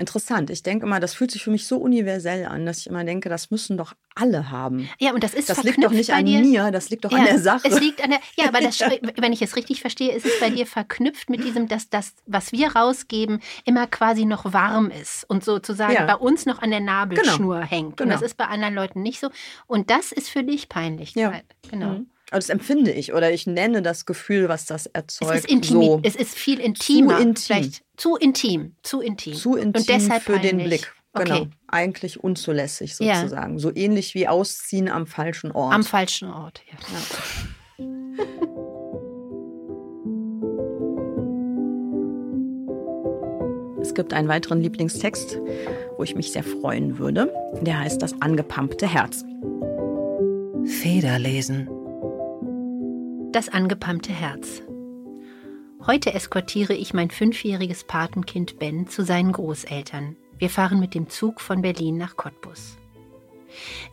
Interessant. Ich denke immer, das fühlt sich für mich so universell an, dass ich immer denke, das müssen doch alle haben. Ja, und das ist Das liegt doch nicht an dir. mir, das liegt doch ja, an der Sache. Es liegt an der, ja, aber das, *laughs* wenn ich es richtig verstehe, ist es bei dir verknüpft mit diesem, dass das, was wir rausgeben, immer quasi noch warm ist und sozusagen ja. bei uns noch an der Nabelschnur genau. hängt. Genau. Und das ist bei anderen Leuten nicht so. Und das ist für dich Peinlichkeit. Ja. Genau. Mhm. Also das empfinde ich oder ich nenne das Gefühl, was das erzeugt. Es ist, intimi so es ist viel intimer. Zu intim. Vielleicht zu intim. Zu intim. Zu intim Und deshalb für peinlich. den Blick. Genau. Okay. Eigentlich unzulässig sozusagen. Ja. So ähnlich wie Ausziehen am falschen Ort. Am falschen Ort, ja. ja. Es gibt einen weiteren Lieblingstext, wo ich mich sehr freuen würde. Der heißt Das angepumpte Herz. Federlesen. Das angepammte Herz. Heute eskortiere ich mein fünfjähriges Patenkind Ben zu seinen Großeltern. Wir fahren mit dem Zug von Berlin nach Cottbus.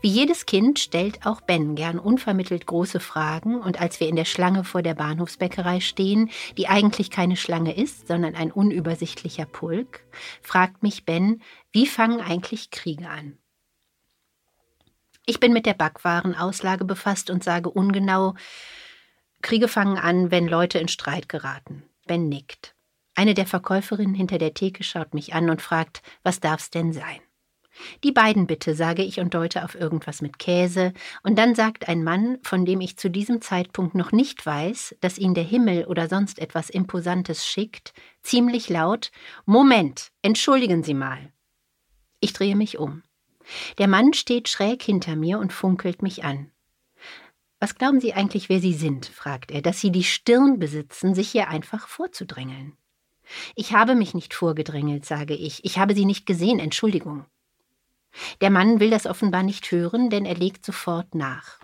Wie jedes Kind stellt auch Ben gern unvermittelt große Fragen und als wir in der Schlange vor der Bahnhofsbäckerei stehen, die eigentlich keine Schlange ist, sondern ein unübersichtlicher Pulk, fragt mich Ben, wie fangen eigentlich Kriege an? Ich bin mit der Backwarenauslage befasst und sage ungenau, Kriege fangen an, wenn Leute in Streit geraten. Ben nickt. Eine der Verkäuferinnen hinter der Theke schaut mich an und fragt, was darf's denn sein? Die beiden bitte, sage ich und deute auf irgendwas mit Käse, und dann sagt ein Mann, von dem ich zu diesem Zeitpunkt noch nicht weiß, dass ihn der Himmel oder sonst etwas Imposantes schickt, ziemlich laut Moment, entschuldigen Sie mal. Ich drehe mich um. Der Mann steht schräg hinter mir und funkelt mich an. Was glauben Sie eigentlich, wer Sie sind? fragt er, dass Sie die Stirn besitzen, sich hier einfach vorzudrängeln. Ich habe mich nicht vorgedrängelt, sage ich. Ich habe Sie nicht gesehen, Entschuldigung. Der Mann will das offenbar nicht hören, denn er legt sofort nach.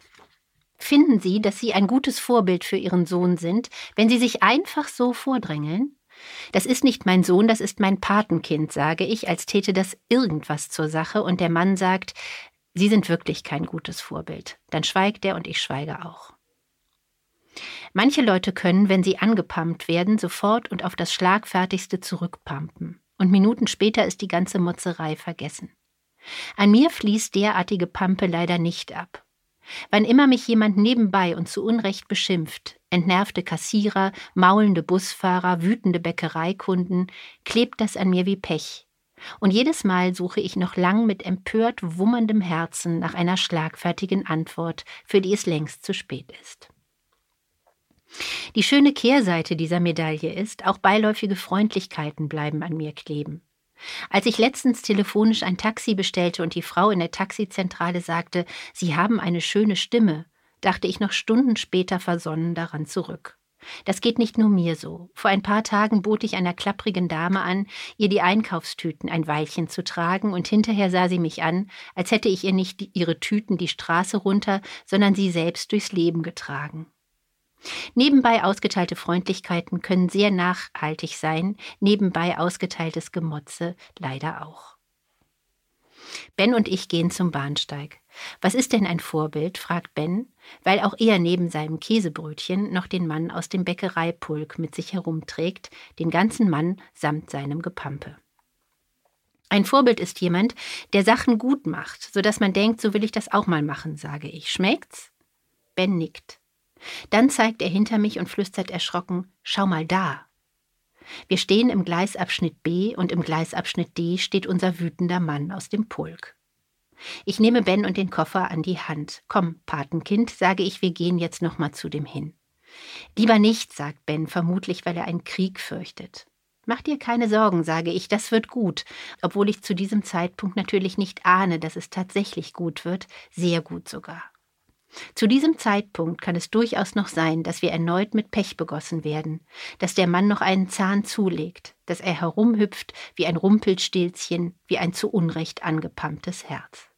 Finden Sie, dass Sie ein gutes Vorbild für Ihren Sohn sind, wenn Sie sich einfach so vordrängeln? Das ist nicht mein Sohn, das ist mein Patenkind, sage ich, als täte das irgendwas zur Sache, und der Mann sagt, Sie sind wirklich kein gutes Vorbild. Dann schweigt er und ich schweige auch. Manche Leute können, wenn sie angepumpt werden, sofort und auf das Schlagfertigste zurückpumpen. Und Minuten später ist die ganze Motzerei vergessen. An mir fließt derartige Pampe leider nicht ab. Wann immer mich jemand nebenbei und zu Unrecht beschimpft, entnervte Kassierer, maulende Busfahrer, wütende Bäckereikunden, klebt das an mir wie Pech, und jedes Mal suche ich noch lang mit empört wummerndem Herzen nach einer schlagfertigen Antwort, für die es längst zu spät ist. Die schöne Kehrseite dieser Medaille ist, auch beiläufige Freundlichkeiten bleiben an mir kleben. Als ich letztens telefonisch ein Taxi bestellte und die Frau in der Taxizentrale sagte, Sie haben eine schöne Stimme, dachte ich noch Stunden später versonnen daran zurück. Das geht nicht nur mir so. Vor ein paar Tagen bot ich einer klapprigen Dame an, ihr die Einkaufstüten ein Weilchen zu tragen, und hinterher sah sie mich an, als hätte ich ihr nicht ihre Tüten die Straße runter, sondern sie selbst durchs Leben getragen. Nebenbei ausgeteilte Freundlichkeiten können sehr nachhaltig sein, nebenbei ausgeteiltes Gemotze leider auch. Ben und ich gehen zum Bahnsteig. Was ist denn ein Vorbild? fragt Ben, weil auch er neben seinem Käsebrötchen noch den Mann aus dem Bäckereipulk mit sich herumträgt, den ganzen Mann samt seinem Gepampe. Ein Vorbild ist jemand, der Sachen gut macht, so dass man denkt, so will ich das auch mal machen, sage ich. Schmeckt's? Ben nickt. Dann zeigt er hinter mich und flüstert erschrocken: Schau mal da. Wir stehen im Gleisabschnitt B und im Gleisabschnitt D steht unser wütender Mann aus dem Pulk. Ich nehme Ben und den Koffer an die Hand. Komm, Patenkind, sage ich, wir gehen jetzt noch mal zu dem hin. Lieber nicht, sagt Ben, vermutlich weil er einen Krieg fürchtet. Mach dir keine Sorgen, sage ich, das wird gut, obwohl ich zu diesem Zeitpunkt natürlich nicht ahne, dass es tatsächlich gut wird, sehr gut sogar. Zu diesem Zeitpunkt kann es durchaus noch sein, dass wir erneut mit Pech begossen werden, dass der Mann noch einen Zahn zulegt, dass er herumhüpft wie ein Rumpelstilzchen, wie ein zu Unrecht angepammtes Herz.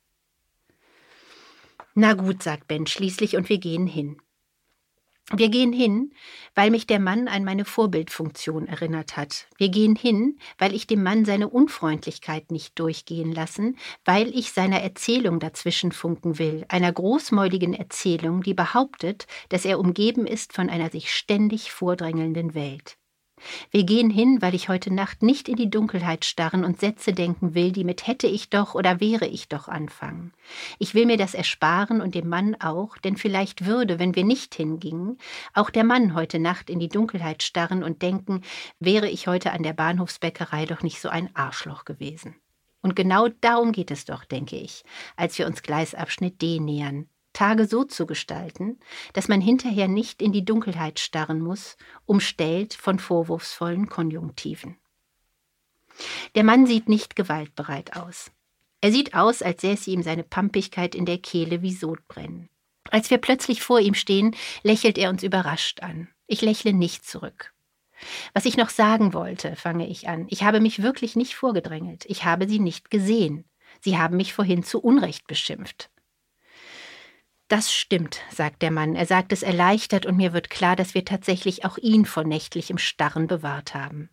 Na gut, sagt Ben schließlich, und wir gehen hin. Wir gehen hin, weil mich der Mann an meine Vorbildfunktion erinnert hat. Wir gehen hin, weil ich dem Mann seine Unfreundlichkeit nicht durchgehen lassen, weil ich seiner Erzählung dazwischen funken will, einer großmäuligen Erzählung, die behauptet, dass er umgeben ist von einer sich ständig vordrängelnden Welt. Wir gehen hin, weil ich heute Nacht nicht in die Dunkelheit starren und Sätze denken will, die mit hätte ich doch oder wäre ich doch anfangen. Ich will mir das ersparen und dem Mann auch, denn vielleicht würde, wenn wir nicht hingingen, auch der Mann heute Nacht in die Dunkelheit starren und denken, wäre ich heute an der Bahnhofsbäckerei doch nicht so ein Arschloch gewesen. Und genau darum geht es doch, denke ich, als wir uns Gleisabschnitt D nähern. Tage so zu gestalten, dass man hinterher nicht in die Dunkelheit starren muss, umstellt von vorwurfsvollen Konjunktiven. Der Mann sieht nicht gewaltbereit aus. Er sieht aus, als säße ihm seine Pampigkeit in der Kehle wie Sodbrennen. Als wir plötzlich vor ihm stehen, lächelt er uns überrascht an. Ich lächle nicht zurück. Was ich noch sagen wollte, fange ich an. Ich habe mich wirklich nicht vorgedrängelt. Ich habe sie nicht gesehen. Sie haben mich vorhin zu Unrecht beschimpft. Das stimmt, sagt der Mann. Er sagt es erleichtert und mir wird klar, dass wir tatsächlich auch ihn vor nächtlichem Starren bewahrt haben.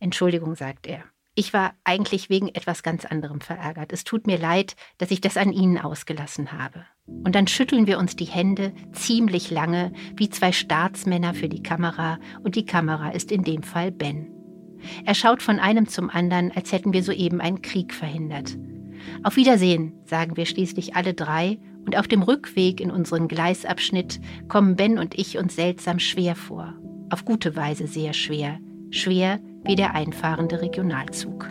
Entschuldigung, sagt er. Ich war eigentlich wegen etwas ganz anderem verärgert. Es tut mir leid, dass ich das an Ihnen ausgelassen habe. Und dann schütteln wir uns die Hände ziemlich lange, wie zwei Staatsmänner für die Kamera, und die Kamera ist in dem Fall Ben. Er schaut von einem zum anderen, als hätten wir soeben einen Krieg verhindert. Auf Wiedersehen, sagen wir schließlich alle drei und auf dem Rückweg in unseren Gleisabschnitt kommen Ben und ich uns seltsam schwer vor. Auf gute Weise sehr schwer. Schwer wie der einfahrende Regionalzug.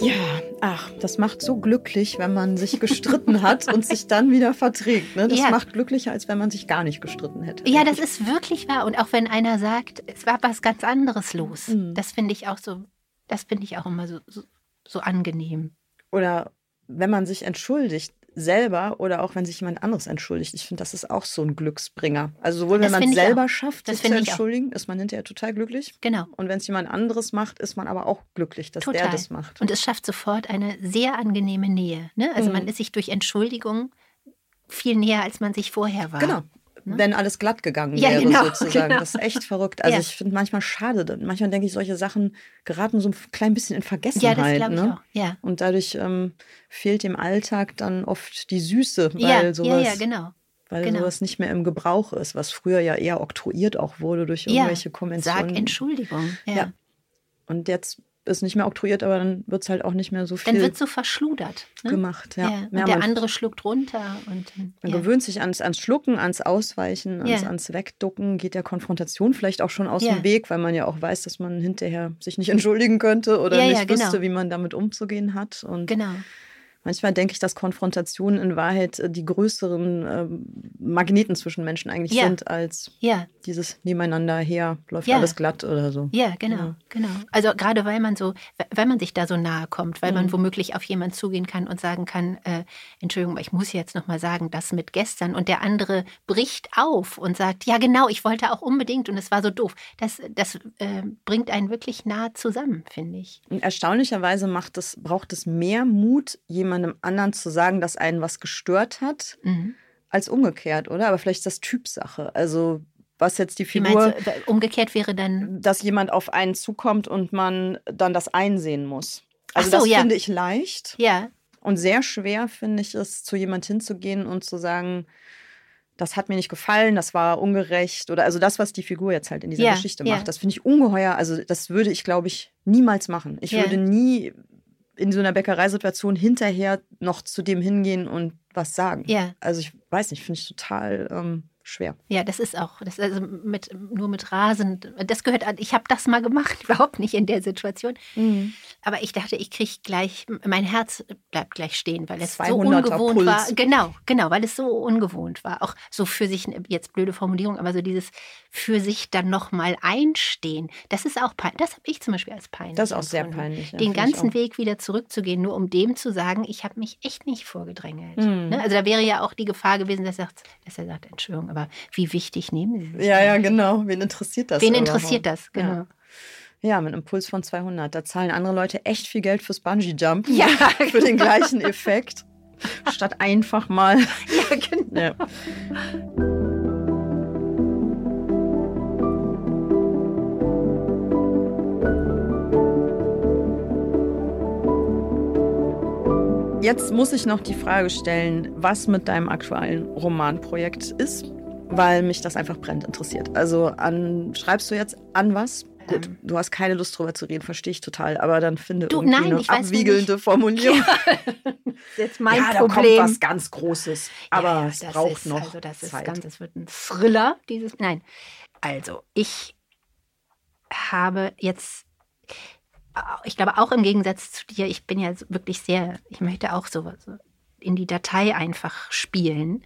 Ja, ach, das macht so glücklich, wenn man sich gestritten hat und sich dann wieder verträgt. Ne? Das ja. macht glücklicher, als wenn man sich gar nicht gestritten hätte. Ja, das ist wirklich wahr. Und auch wenn einer sagt, es war was ganz anderes los. Mhm. Das finde ich auch so das finde ich auch immer so, so, so angenehm. Oder wenn man sich entschuldigt, selber oder auch wenn sich jemand anderes entschuldigt. Ich finde, das ist auch so ein Glücksbringer. Also sowohl wenn man es selber schafft, sich zu entschuldigen, ist man hinterher total glücklich. Genau. Und wenn es jemand anderes macht, ist man aber auch glücklich, dass total. der das macht. Und es schafft sofort eine sehr angenehme Nähe. Ne? Also mhm. man ist sich durch Entschuldigung viel näher, als man sich vorher war. Genau ne? wenn alles glatt gegangen wäre, ja, genau, *laughs* sozusagen. Genau. Das ist echt verrückt. Also ja. ich finde manchmal schade. Manchmal denke ich, solche Sachen geraten so ein klein bisschen in Vergessenheit. Ja, das ne? ich auch. Ja. Und dadurch ähm, fehlt dem Alltag dann oft die Süße, weil ja, sowas. Ja, ja, genau weil genau. sowas nicht mehr im Gebrauch ist, was früher ja eher oktroyiert auch wurde durch irgendwelche ja, Konventionen. Sag Entschuldigung. Ja. ja. Und jetzt ist nicht mehr oktroyiert, aber dann wird es halt auch nicht mehr so viel. Dann wird so verschludert. Ne? Gemacht, ja. ja. Und ja, der andere schluckt runter. Und, man ja. gewöhnt sich ans, ans Schlucken, ans Ausweichen, ans, ans Wegducken, geht der Konfrontation vielleicht auch schon aus dem Weg, weil man ja auch weiß, dass man hinterher sich nicht *laughs* entschuldigen könnte oder nicht genau. wüsste, wie man damit umzugehen hat. Und genau. Manchmal denke ich, dass Konfrontationen in Wahrheit äh, die größeren äh, Magneten zwischen Menschen eigentlich ja. sind, als ja. dieses Nebeneinander her, läuft ja. alles glatt oder so. Ja, genau, genau. Also gerade weil man so, weil man sich da so nahe kommt, weil mhm. man womöglich auf jemanden zugehen kann und sagen kann, äh, Entschuldigung, ich muss jetzt nochmal sagen, das mit gestern und der andere bricht auf und sagt, ja genau, ich wollte auch unbedingt und es war so doof. Das, das äh, bringt einen wirklich nah zusammen, finde ich. Und erstaunlicherweise macht es, braucht es mehr Mut, jemanden jemandem anderen zu sagen, dass einen was gestört hat, mhm. als umgekehrt, oder? Aber vielleicht ist das Typsache. Also was jetzt die Figur. Du, umgekehrt wäre dann. Dass jemand auf einen zukommt und man dann das einsehen muss. Also so, das ja. finde ich leicht. Ja. Und sehr schwer finde ich es, zu jemand hinzugehen und zu sagen, das hat mir nicht gefallen, das war ungerecht oder also das, was die Figur jetzt halt in dieser ja, Geschichte macht, ja. das finde ich ungeheuer. Also das würde ich, glaube ich, niemals machen. Ich würde nie in so einer Bäckereisituation hinterher noch zu dem hingehen und was sagen. Ja. Also ich weiß nicht, finde ich total ähm, schwer. Ja, das ist auch, das also mit, nur mit Rasen, das gehört an, ich habe das mal gemacht, *laughs* überhaupt nicht in der Situation. Mhm. Aber ich dachte, ich kriege gleich, mein Herz bleibt gleich stehen, weil es so ungewohnt Puls. war. Genau, genau, weil es so ungewohnt war. Auch so für sich, jetzt blöde Formulierung, aber so dieses für sich dann nochmal einstehen, das ist auch peinlich. Das habe ich zum Beispiel als peinlich. Das ist auch sehr peinlich. Ja, Den ganzen Weg wieder zurückzugehen, nur um dem zu sagen, ich habe mich echt nicht vorgedrängelt. Mhm. Ne? Also da wäre ja auch die Gefahr gewesen, dass er sagt, dass er sagt Entschuldigung, aber wie wichtig nehmen Sie sich? Ja, ja, genau. Wen interessiert das? Wen interessiert das, genau. Ja. Ja, mit einem Puls von 200. Da zahlen andere Leute echt viel Geld fürs Bungee-Jump. *laughs* Ja, *laughs* für den gleichen Effekt. Statt einfach mal. *laughs* Ja, genau. Ja. Jetzt muss ich noch die Frage stellen, was mit deinem aktuellen Romanprojekt ist weil mich das einfach brennend interessiert. Also an, schreibst du jetzt an was? Gut, ähm. du hast keine Lust drüber zu reden, verstehe ich total, aber dann finde du, irgendwie nein, eine abwiegelnde *laughs* Formulierung. Ja. das ist jetzt mein ja, Problem. Da kommt was ganz Großes, aber ja, es braucht ist, noch also das Zeit. Ist ganz, es wird ein Thriller, dieses, nein. Also, ich habe jetzt, ich glaube auch im Gegensatz zu dir, ich bin ja wirklich sehr, ich möchte auch so in die Datei einfach spielen.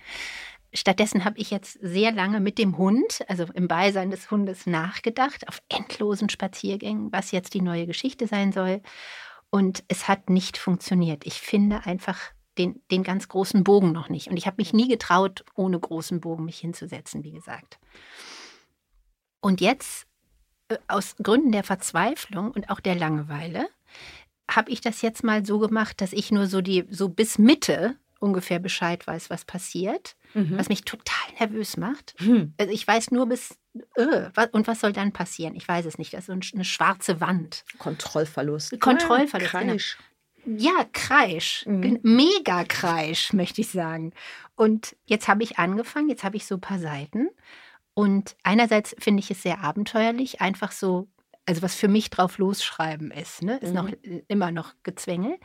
Stattdessen habe ich jetzt sehr lange mit dem Hund, also im Beisein des Hundes, nachgedacht, auf endlosen Spaziergängen, was jetzt die neue Geschichte sein soll. Und es hat nicht funktioniert. Ich finde einfach den, den ganz großen Bogen noch nicht. Und ich habe mich nie getraut, ohne großen Bogen mich hinzusetzen, wie gesagt. Und jetzt, äh, aus Gründen der Verzweiflung und auch der Langeweile, habe ich das jetzt mal so gemacht, dass ich nur so die, so bis Mitte ungefähr Bescheid weiß, was passiert, mhm. was mich total nervös macht. Mhm. Also ich weiß nur bis, äh, und was soll dann passieren? Ich weiß es nicht. Das ist eine schwarze Wand. Kontrollverlust. Kontrollverlust. Ja, Kreisch. Genau. Ja, Kreisch. Mhm. Mega Kreisch, möchte ich sagen. Und jetzt habe ich angefangen, jetzt habe ich so ein paar Seiten. Und einerseits finde ich es sehr abenteuerlich, einfach so, also was für mich drauf losschreiben ist, ne? ist noch mhm. immer noch Gezwänge.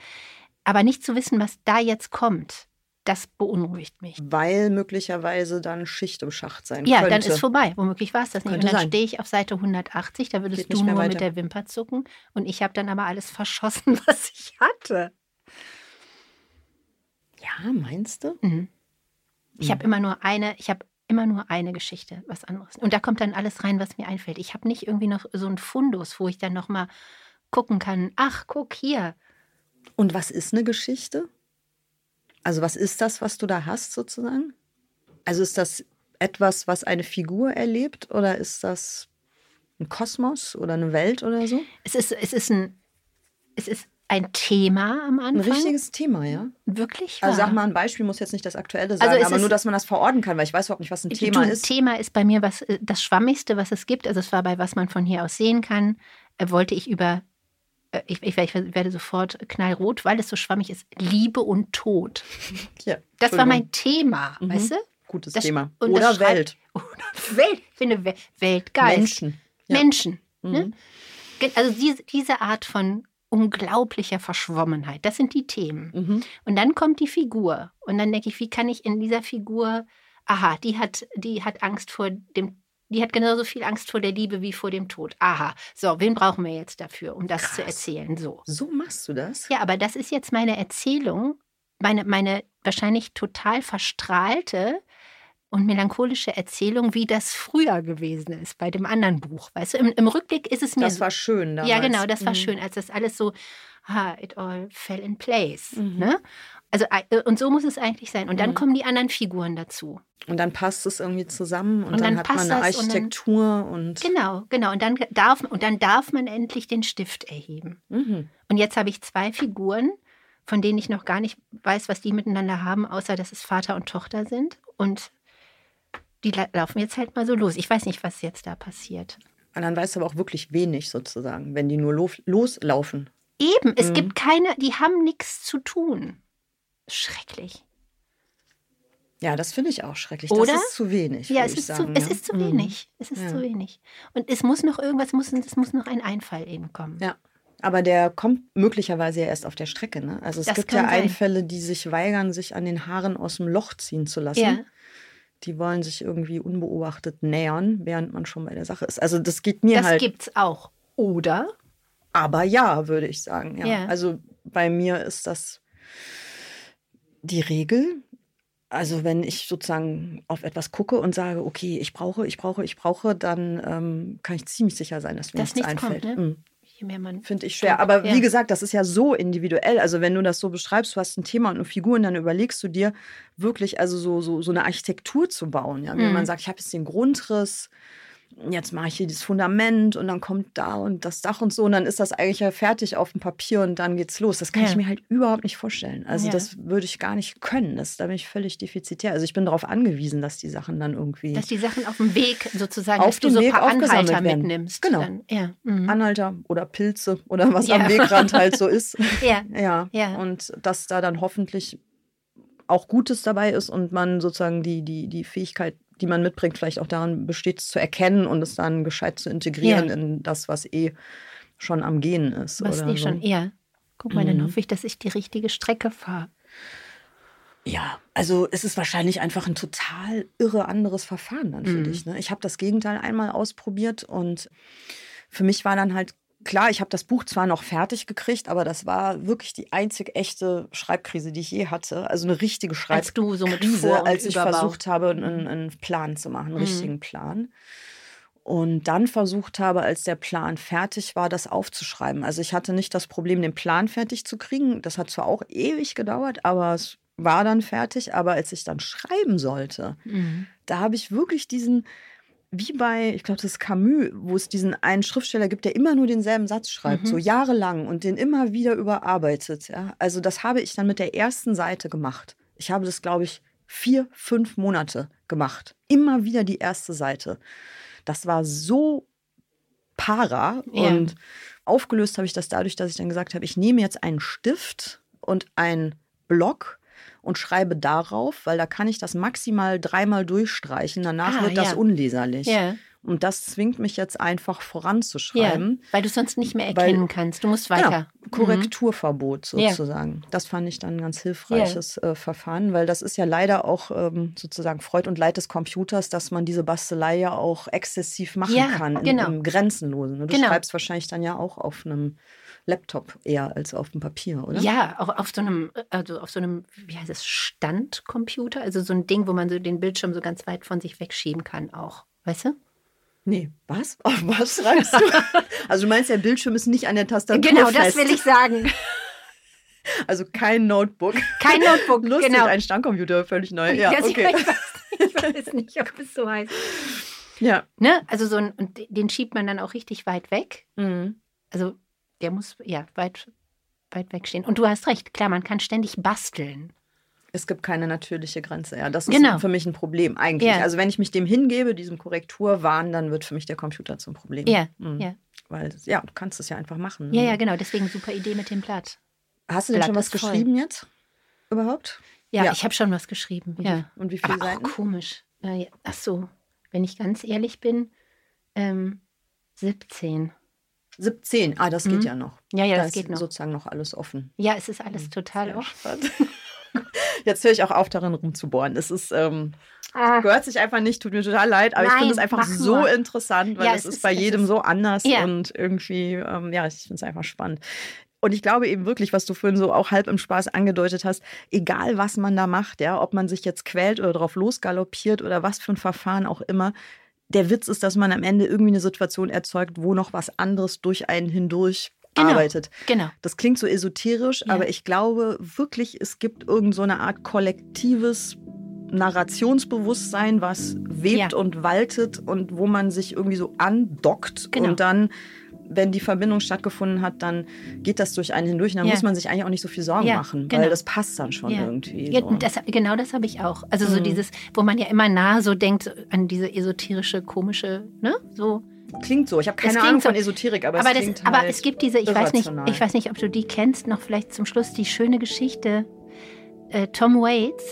Aber nicht zu wissen, was da jetzt kommt, das beunruhigt mich. Weil möglicherweise dann Schicht im Schacht sein ja, könnte. Ja, dann ist vorbei. Womöglich war es das nicht. Könnte und dann stehe ich auf Seite 180, da würdest du nur weiter. mit der Wimper zucken. Und ich habe dann aber alles verschossen, *laughs* was ich hatte. Ja, meinst du? Mhm. Ich mhm. habe immer nur eine, ich habe immer nur eine Geschichte, was anderes. Und da kommt dann alles rein, was mir einfällt. Ich habe nicht irgendwie noch so ein Fundus, wo ich dann noch mal gucken kann. Ach, guck hier und was ist eine Geschichte? Also was ist das, was du da hast sozusagen? Also ist das etwas, was eine Figur erlebt oder ist das ein Kosmos oder eine Welt oder so? Es ist, es ist, ein, es ist ein Thema am Anfang. Ein richtiges Thema, ja. Wirklich? Wahr? Also sag mal ein Beispiel, muss jetzt nicht das aktuelle sein, also aber nur, dass man das verorten kann, weil ich weiß überhaupt nicht, was ein Thema du, ist. Thema ist bei mir was, äh, das Schwammigste, was es gibt. Also es war bei was man von hier aus sehen kann, äh, wollte ich über ich, ich, ich, werde sofort knallrot, weil es so schwammig ist. Liebe und Tod. Ja, das war mein Thema, mhm. weißt du? Gutes das, Thema. Oder Welt. Oder *laughs* Welt. Ich finde Weltgeist. Menschen. Ja. Menschen. Ne? Mhm. Ne? Also diese, diese Art von unglaublicher Verschwommenheit, das sind die Themen. Mhm. Und dann kommt die Figur. Und dann denke ich, wie kann ich in dieser Figur, aha, die hat, die hat Angst vor dem die hat genauso viel Angst vor der Liebe wie vor dem Tod. Aha, so, wen brauchen wir jetzt dafür, um das Krass. zu erzählen? So. So machst du das? Ja, aber das ist jetzt meine Erzählung, meine, meine wahrscheinlich total verstrahlte und melancholische Erzählung, wie das früher gewesen ist bei dem anderen Buch. Weißt du, im, im Rückblick ist es mir. Das war schön damals. Ja, genau, das war mhm. schön, als das alles so, ah, it all fell in place. Mhm. Ne? Also, äh, und so muss es eigentlich sein. Und dann mhm. kommen die anderen Figuren dazu. Und dann passt es irgendwie zusammen und, und dann, dann, hat man eine Architektur und, dann, und, Genau, genau. Und dann darf, und dann darf man endlich den Stift erheben. Mhm. Und jetzt habe ich zwei Figuren, von denen ich noch gar nicht weiß, was die miteinander haben, außer dass es Vater und Tochter sind. Und die laufen jetzt halt mal so los. Ich weiß nicht, was jetzt da passiert. Und dann weißt du aber auch wirklich wenig sozusagen, wenn die nur lo loslaufen. Eben, es mhm. gibt keine, die haben nichts zu tun. Schrecklich. Ja, das finde ich auch schrecklich. Oder? Das ist zu wenig. Ja, es ist, sagen, zu, ja. es ist zu wenig. Es ist ja. zu wenig. Und es muss noch irgendwas, muss, es muss noch ein Einfall eben kommen. Ja. Aber der kommt möglicherweise ja erst auf der Strecke. Ne? Also es das gibt ja sein. Einfälle, die sich weigern, sich an den Haaren aus dem Loch ziehen zu lassen. Ja. Die wollen sich irgendwie unbeobachtet nähern, während man schon bei der Sache ist. Also das geht mir das halt. Das gibt's auch. Oder? Aber ja, würde ich sagen. Ja. ja. Also bei mir ist das die Regel. Also wenn ich sozusagen auf etwas gucke und sage, okay, ich brauche, ich brauche, ich brauche, dann ähm, kann ich ziemlich sicher sein, dass mir dass nichts, nichts einfällt. Kommt, ne? mhm. Je mehr man. Finde ich schwer. Aber ja. wie gesagt, das ist ja so individuell. Also, wenn du das so beschreibst, du hast ein Thema und eine Figur und dann überlegst du dir wirklich, also so, so, so eine Architektur zu bauen. Ja? Wenn mhm. man sagt, ich habe jetzt den Grundriss, jetzt mache ich hier das Fundament und dann kommt da und das Dach und so und dann ist das eigentlich ja fertig auf dem Papier und dann geht's los. Das kann ja. ich mir halt überhaupt nicht vorstellen. Also ja. das würde ich gar nicht können. Das, da bin ich völlig defizitär. Also ich bin darauf angewiesen, dass die Sachen dann irgendwie... Dass die Sachen auf dem Weg sozusagen, auf dem so Weg Anhalter mitnimmst. Genau. Dann, ja. Mhm. Anhalter oder Pilze oder was am Wegrand halt so ist. *laughs* ja. ja. Ja. Und dass da dann hoffentlich auch Gutes dabei ist und man sozusagen die, die, die Fähigkeit die man mitbringt, vielleicht auch daran besteht, es zu erkennen und es dann gescheit zu integrieren ja. in das, was eh schon am Gehen ist. Was eh so. schon, ja. Guck mal, mhm. dann hoffe ich, dass ich die richtige Strecke fahre. Ja, also es ist wahrscheinlich einfach ein total irre anderes Verfahren dann für mhm. dich. Ne? Ich habe das Gegenteil einmal ausprobiert und für mich war dann halt klar, ich habe das Buch zwar noch fertig gekriegt, aber das war wirklich die einzig echte Schreibkrise, die ich je hatte. Also eine richtige Schreibkrise, als, du so mit Vor als ich Überbau. versucht habe, einen, einen, Plan zu machen, einen mhm. richtigen Plan. Und dann versucht habe, als der Plan fertig war, das aufzuschreiben. Also ich hatte nicht das Problem, den Plan fertig zu kriegen. Das hat zwar auch ewig gedauert, aber es war dann fertig. Aber als ich dann schreiben sollte, mhm. da habe ich wirklich diesen wie bei, ich glaube, das ist Camus, wo es diesen einen Schriftsteller gibt, der immer nur denselben Satz schreibt, mhm. so jahrelang und den immer wieder überarbeitet. Ja? Also das habe ich dann mit der ersten Seite gemacht. Ich habe das, glaube ich, vier, fünf Monate gemacht. Immer wieder die erste Seite. Das war so para ja. und aufgelöst habe ich das dadurch, dass ich dann gesagt habe, ich nehme jetzt einen Stift und einen Block und schreibe darauf, weil da kann ich das maximal dreimal durchstreichen. Danach ah, wird das ja. unleserlich. Ja. Und das zwingt mich jetzt einfach voranzuschreiben. Ja, weil du sonst nicht mehr erkennen weil, kannst. Du musst weiter. Ja, mhm. Korrekturverbot sozusagen. Ja. Das fand ich dann ein ganz hilfreiches äh, Verfahren, weil das ist ja leider auch ähm, sozusagen Freud und Leid des Computers, dass man diese Bastelei ja auch exzessiv machen kann, genau. im, im Grenzenlosen. Du genau. schreibst wahrscheinlich dann ja auch auf einem Laptop eher als auf dem Papier, oder? Ja, auch auf so einem, also auf so einem, wie heißt es, Standcomputer, also so ein Ding, wo man so den Bildschirm so ganz weit von sich wegschieben kann, auch. Weißt du? Nee, was? *laughs* Auf was schreibst du? *laughs* also du meinst, der Bildschirm ist nicht an der Tastatur Genau, fest. das will ich sagen. *laughs* Also kein Notebook. Kein Notebook, Lustig, genau. ein Standcomputer, völlig neu. Ja, ja okay. ich, weiß, ich weiß nicht, ob es so heißt. Ja. Ne? Also so ein, und den schiebt man dann auch richtig weit weg. Mhm. Also der muss ja weit, weit wegstehen. Und du hast recht, klar, man kann ständig basteln. Es gibt keine natürliche Grenze, ja. Das ist genau. für mich ein Problem eigentlich. Ja. Also wenn ich mich dem hingebe, diesem Korrekturwahn, dann wird für mich der Computer zum Problem. Ja, mhm. ja. Weil, ja, du kannst es ja einfach machen. Ja, ja, genau. Deswegen super Idee mit dem Blatt. Hast du denn Blatt schon was geschrieben voll. jetzt? Überhaupt? Ja, ja. ich habe schon was geschrieben. Ja. und wie viele Aber Seiten? Komisch. Ach so, wenn ich ganz ehrlich bin, ähm, 17. 17, ah, das geht mhm. ja noch. Ja, ja, da das geht noch. sozusagen noch alles offen. Ja, es ist alles mhm. total offen. *laughs* Jetzt höre ich auch auf, darin rumzubohren. Es ist, ähm, ah. gehört sich einfach nicht, tut mir total leid, aber Nein, ich finde es einfach so nur. interessant, weil ja, es, es ist bei jedem ist, so anders ja. und irgendwie, ähm, ja, ich finde es einfach spannend. Und ich glaube eben wirklich, was du vorhin so auch halb im Spaß angedeutet hast, egal was man da macht, ja, ob man sich jetzt quält oder drauf losgaloppiert oder was für ein Verfahren auch immer, der Witz ist, dass man am Ende irgendwie eine Situation erzeugt, wo noch was anderes durch einen hindurch genau, arbeitet. Genau. Das klingt so esoterisch, ja. aber ich glaube wirklich, es gibt irgend so eine Art kollektives Narrationsbewusstsein, was webt ja. und waltet und wo man sich irgendwie so andockt genau. und dann wenn die Verbindung stattgefunden hat, dann geht das durch einen hindurch. Und dann ja. muss man sich eigentlich auch nicht so viel Sorgen ja, machen, genau. weil das passt dann schon ja. irgendwie. So. das, genau das habe ich auch. Also so mhm. dieses, wo man ja immer nah so denkt an diese esoterische, komische, ne? So. Klingt so. Ich habe keine Ahnung so. von Esoterik, aber, aber es klingt das, halt Aber es gibt diese, ich weiß, nicht, ich weiß nicht, ob du die kennst, noch vielleicht zum Schluss die schöne Geschichte. Äh, Tom Waits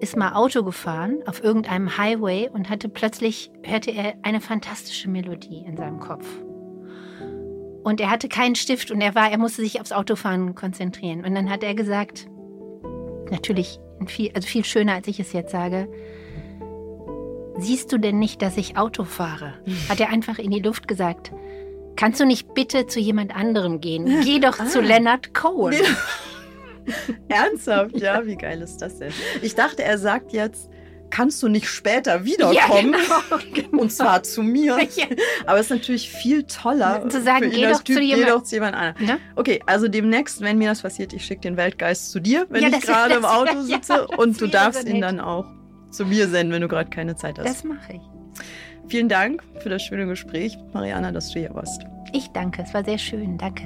ist mal Auto gefahren auf irgendeinem Highway und hatte plötzlich, hörte er eine fantastische Melodie in seinem Kopf. Und er hatte keinen Stift und er war, er musste sich aufs Autofahren konzentrieren. Und dann hat er gesagt, natürlich viel, also viel schöner, als ich es jetzt sage, siehst du denn nicht, dass ich Auto fahre? Hat er einfach in die Luft gesagt. Kannst du nicht bitte zu jemand anderem gehen? Geh doch ah. zu Leonard Cohen. *laughs* Ernsthaft, ja, wie geil ist das denn? Ich dachte, er sagt jetzt, kannst du nicht später wiederkommen? Ja, *laughs* genau, Und zwar zu mir. *laughs* Ja. Aber es ist natürlich viel toller. Zu sagen, geh doch, typ, geh doch zu jemand anderem. Ja? Okay, also demnächst, wenn mir das passiert, ich schicke den Weltgeist zu dir, wenn ich gerade im Auto *laughs* sitze. Und du darfst ihn dann auch zu mir senden, wenn du gerade keine Zeit hast. Das mache ich. Vielen Dank für das schöne Gespräch, Mariana, dass du hier warst. Ich danke, es war sehr schön. Danke.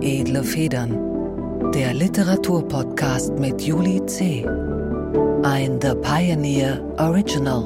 Edle Federn der Literaturpodcast mit Juli C. Ein The Pioneer Original.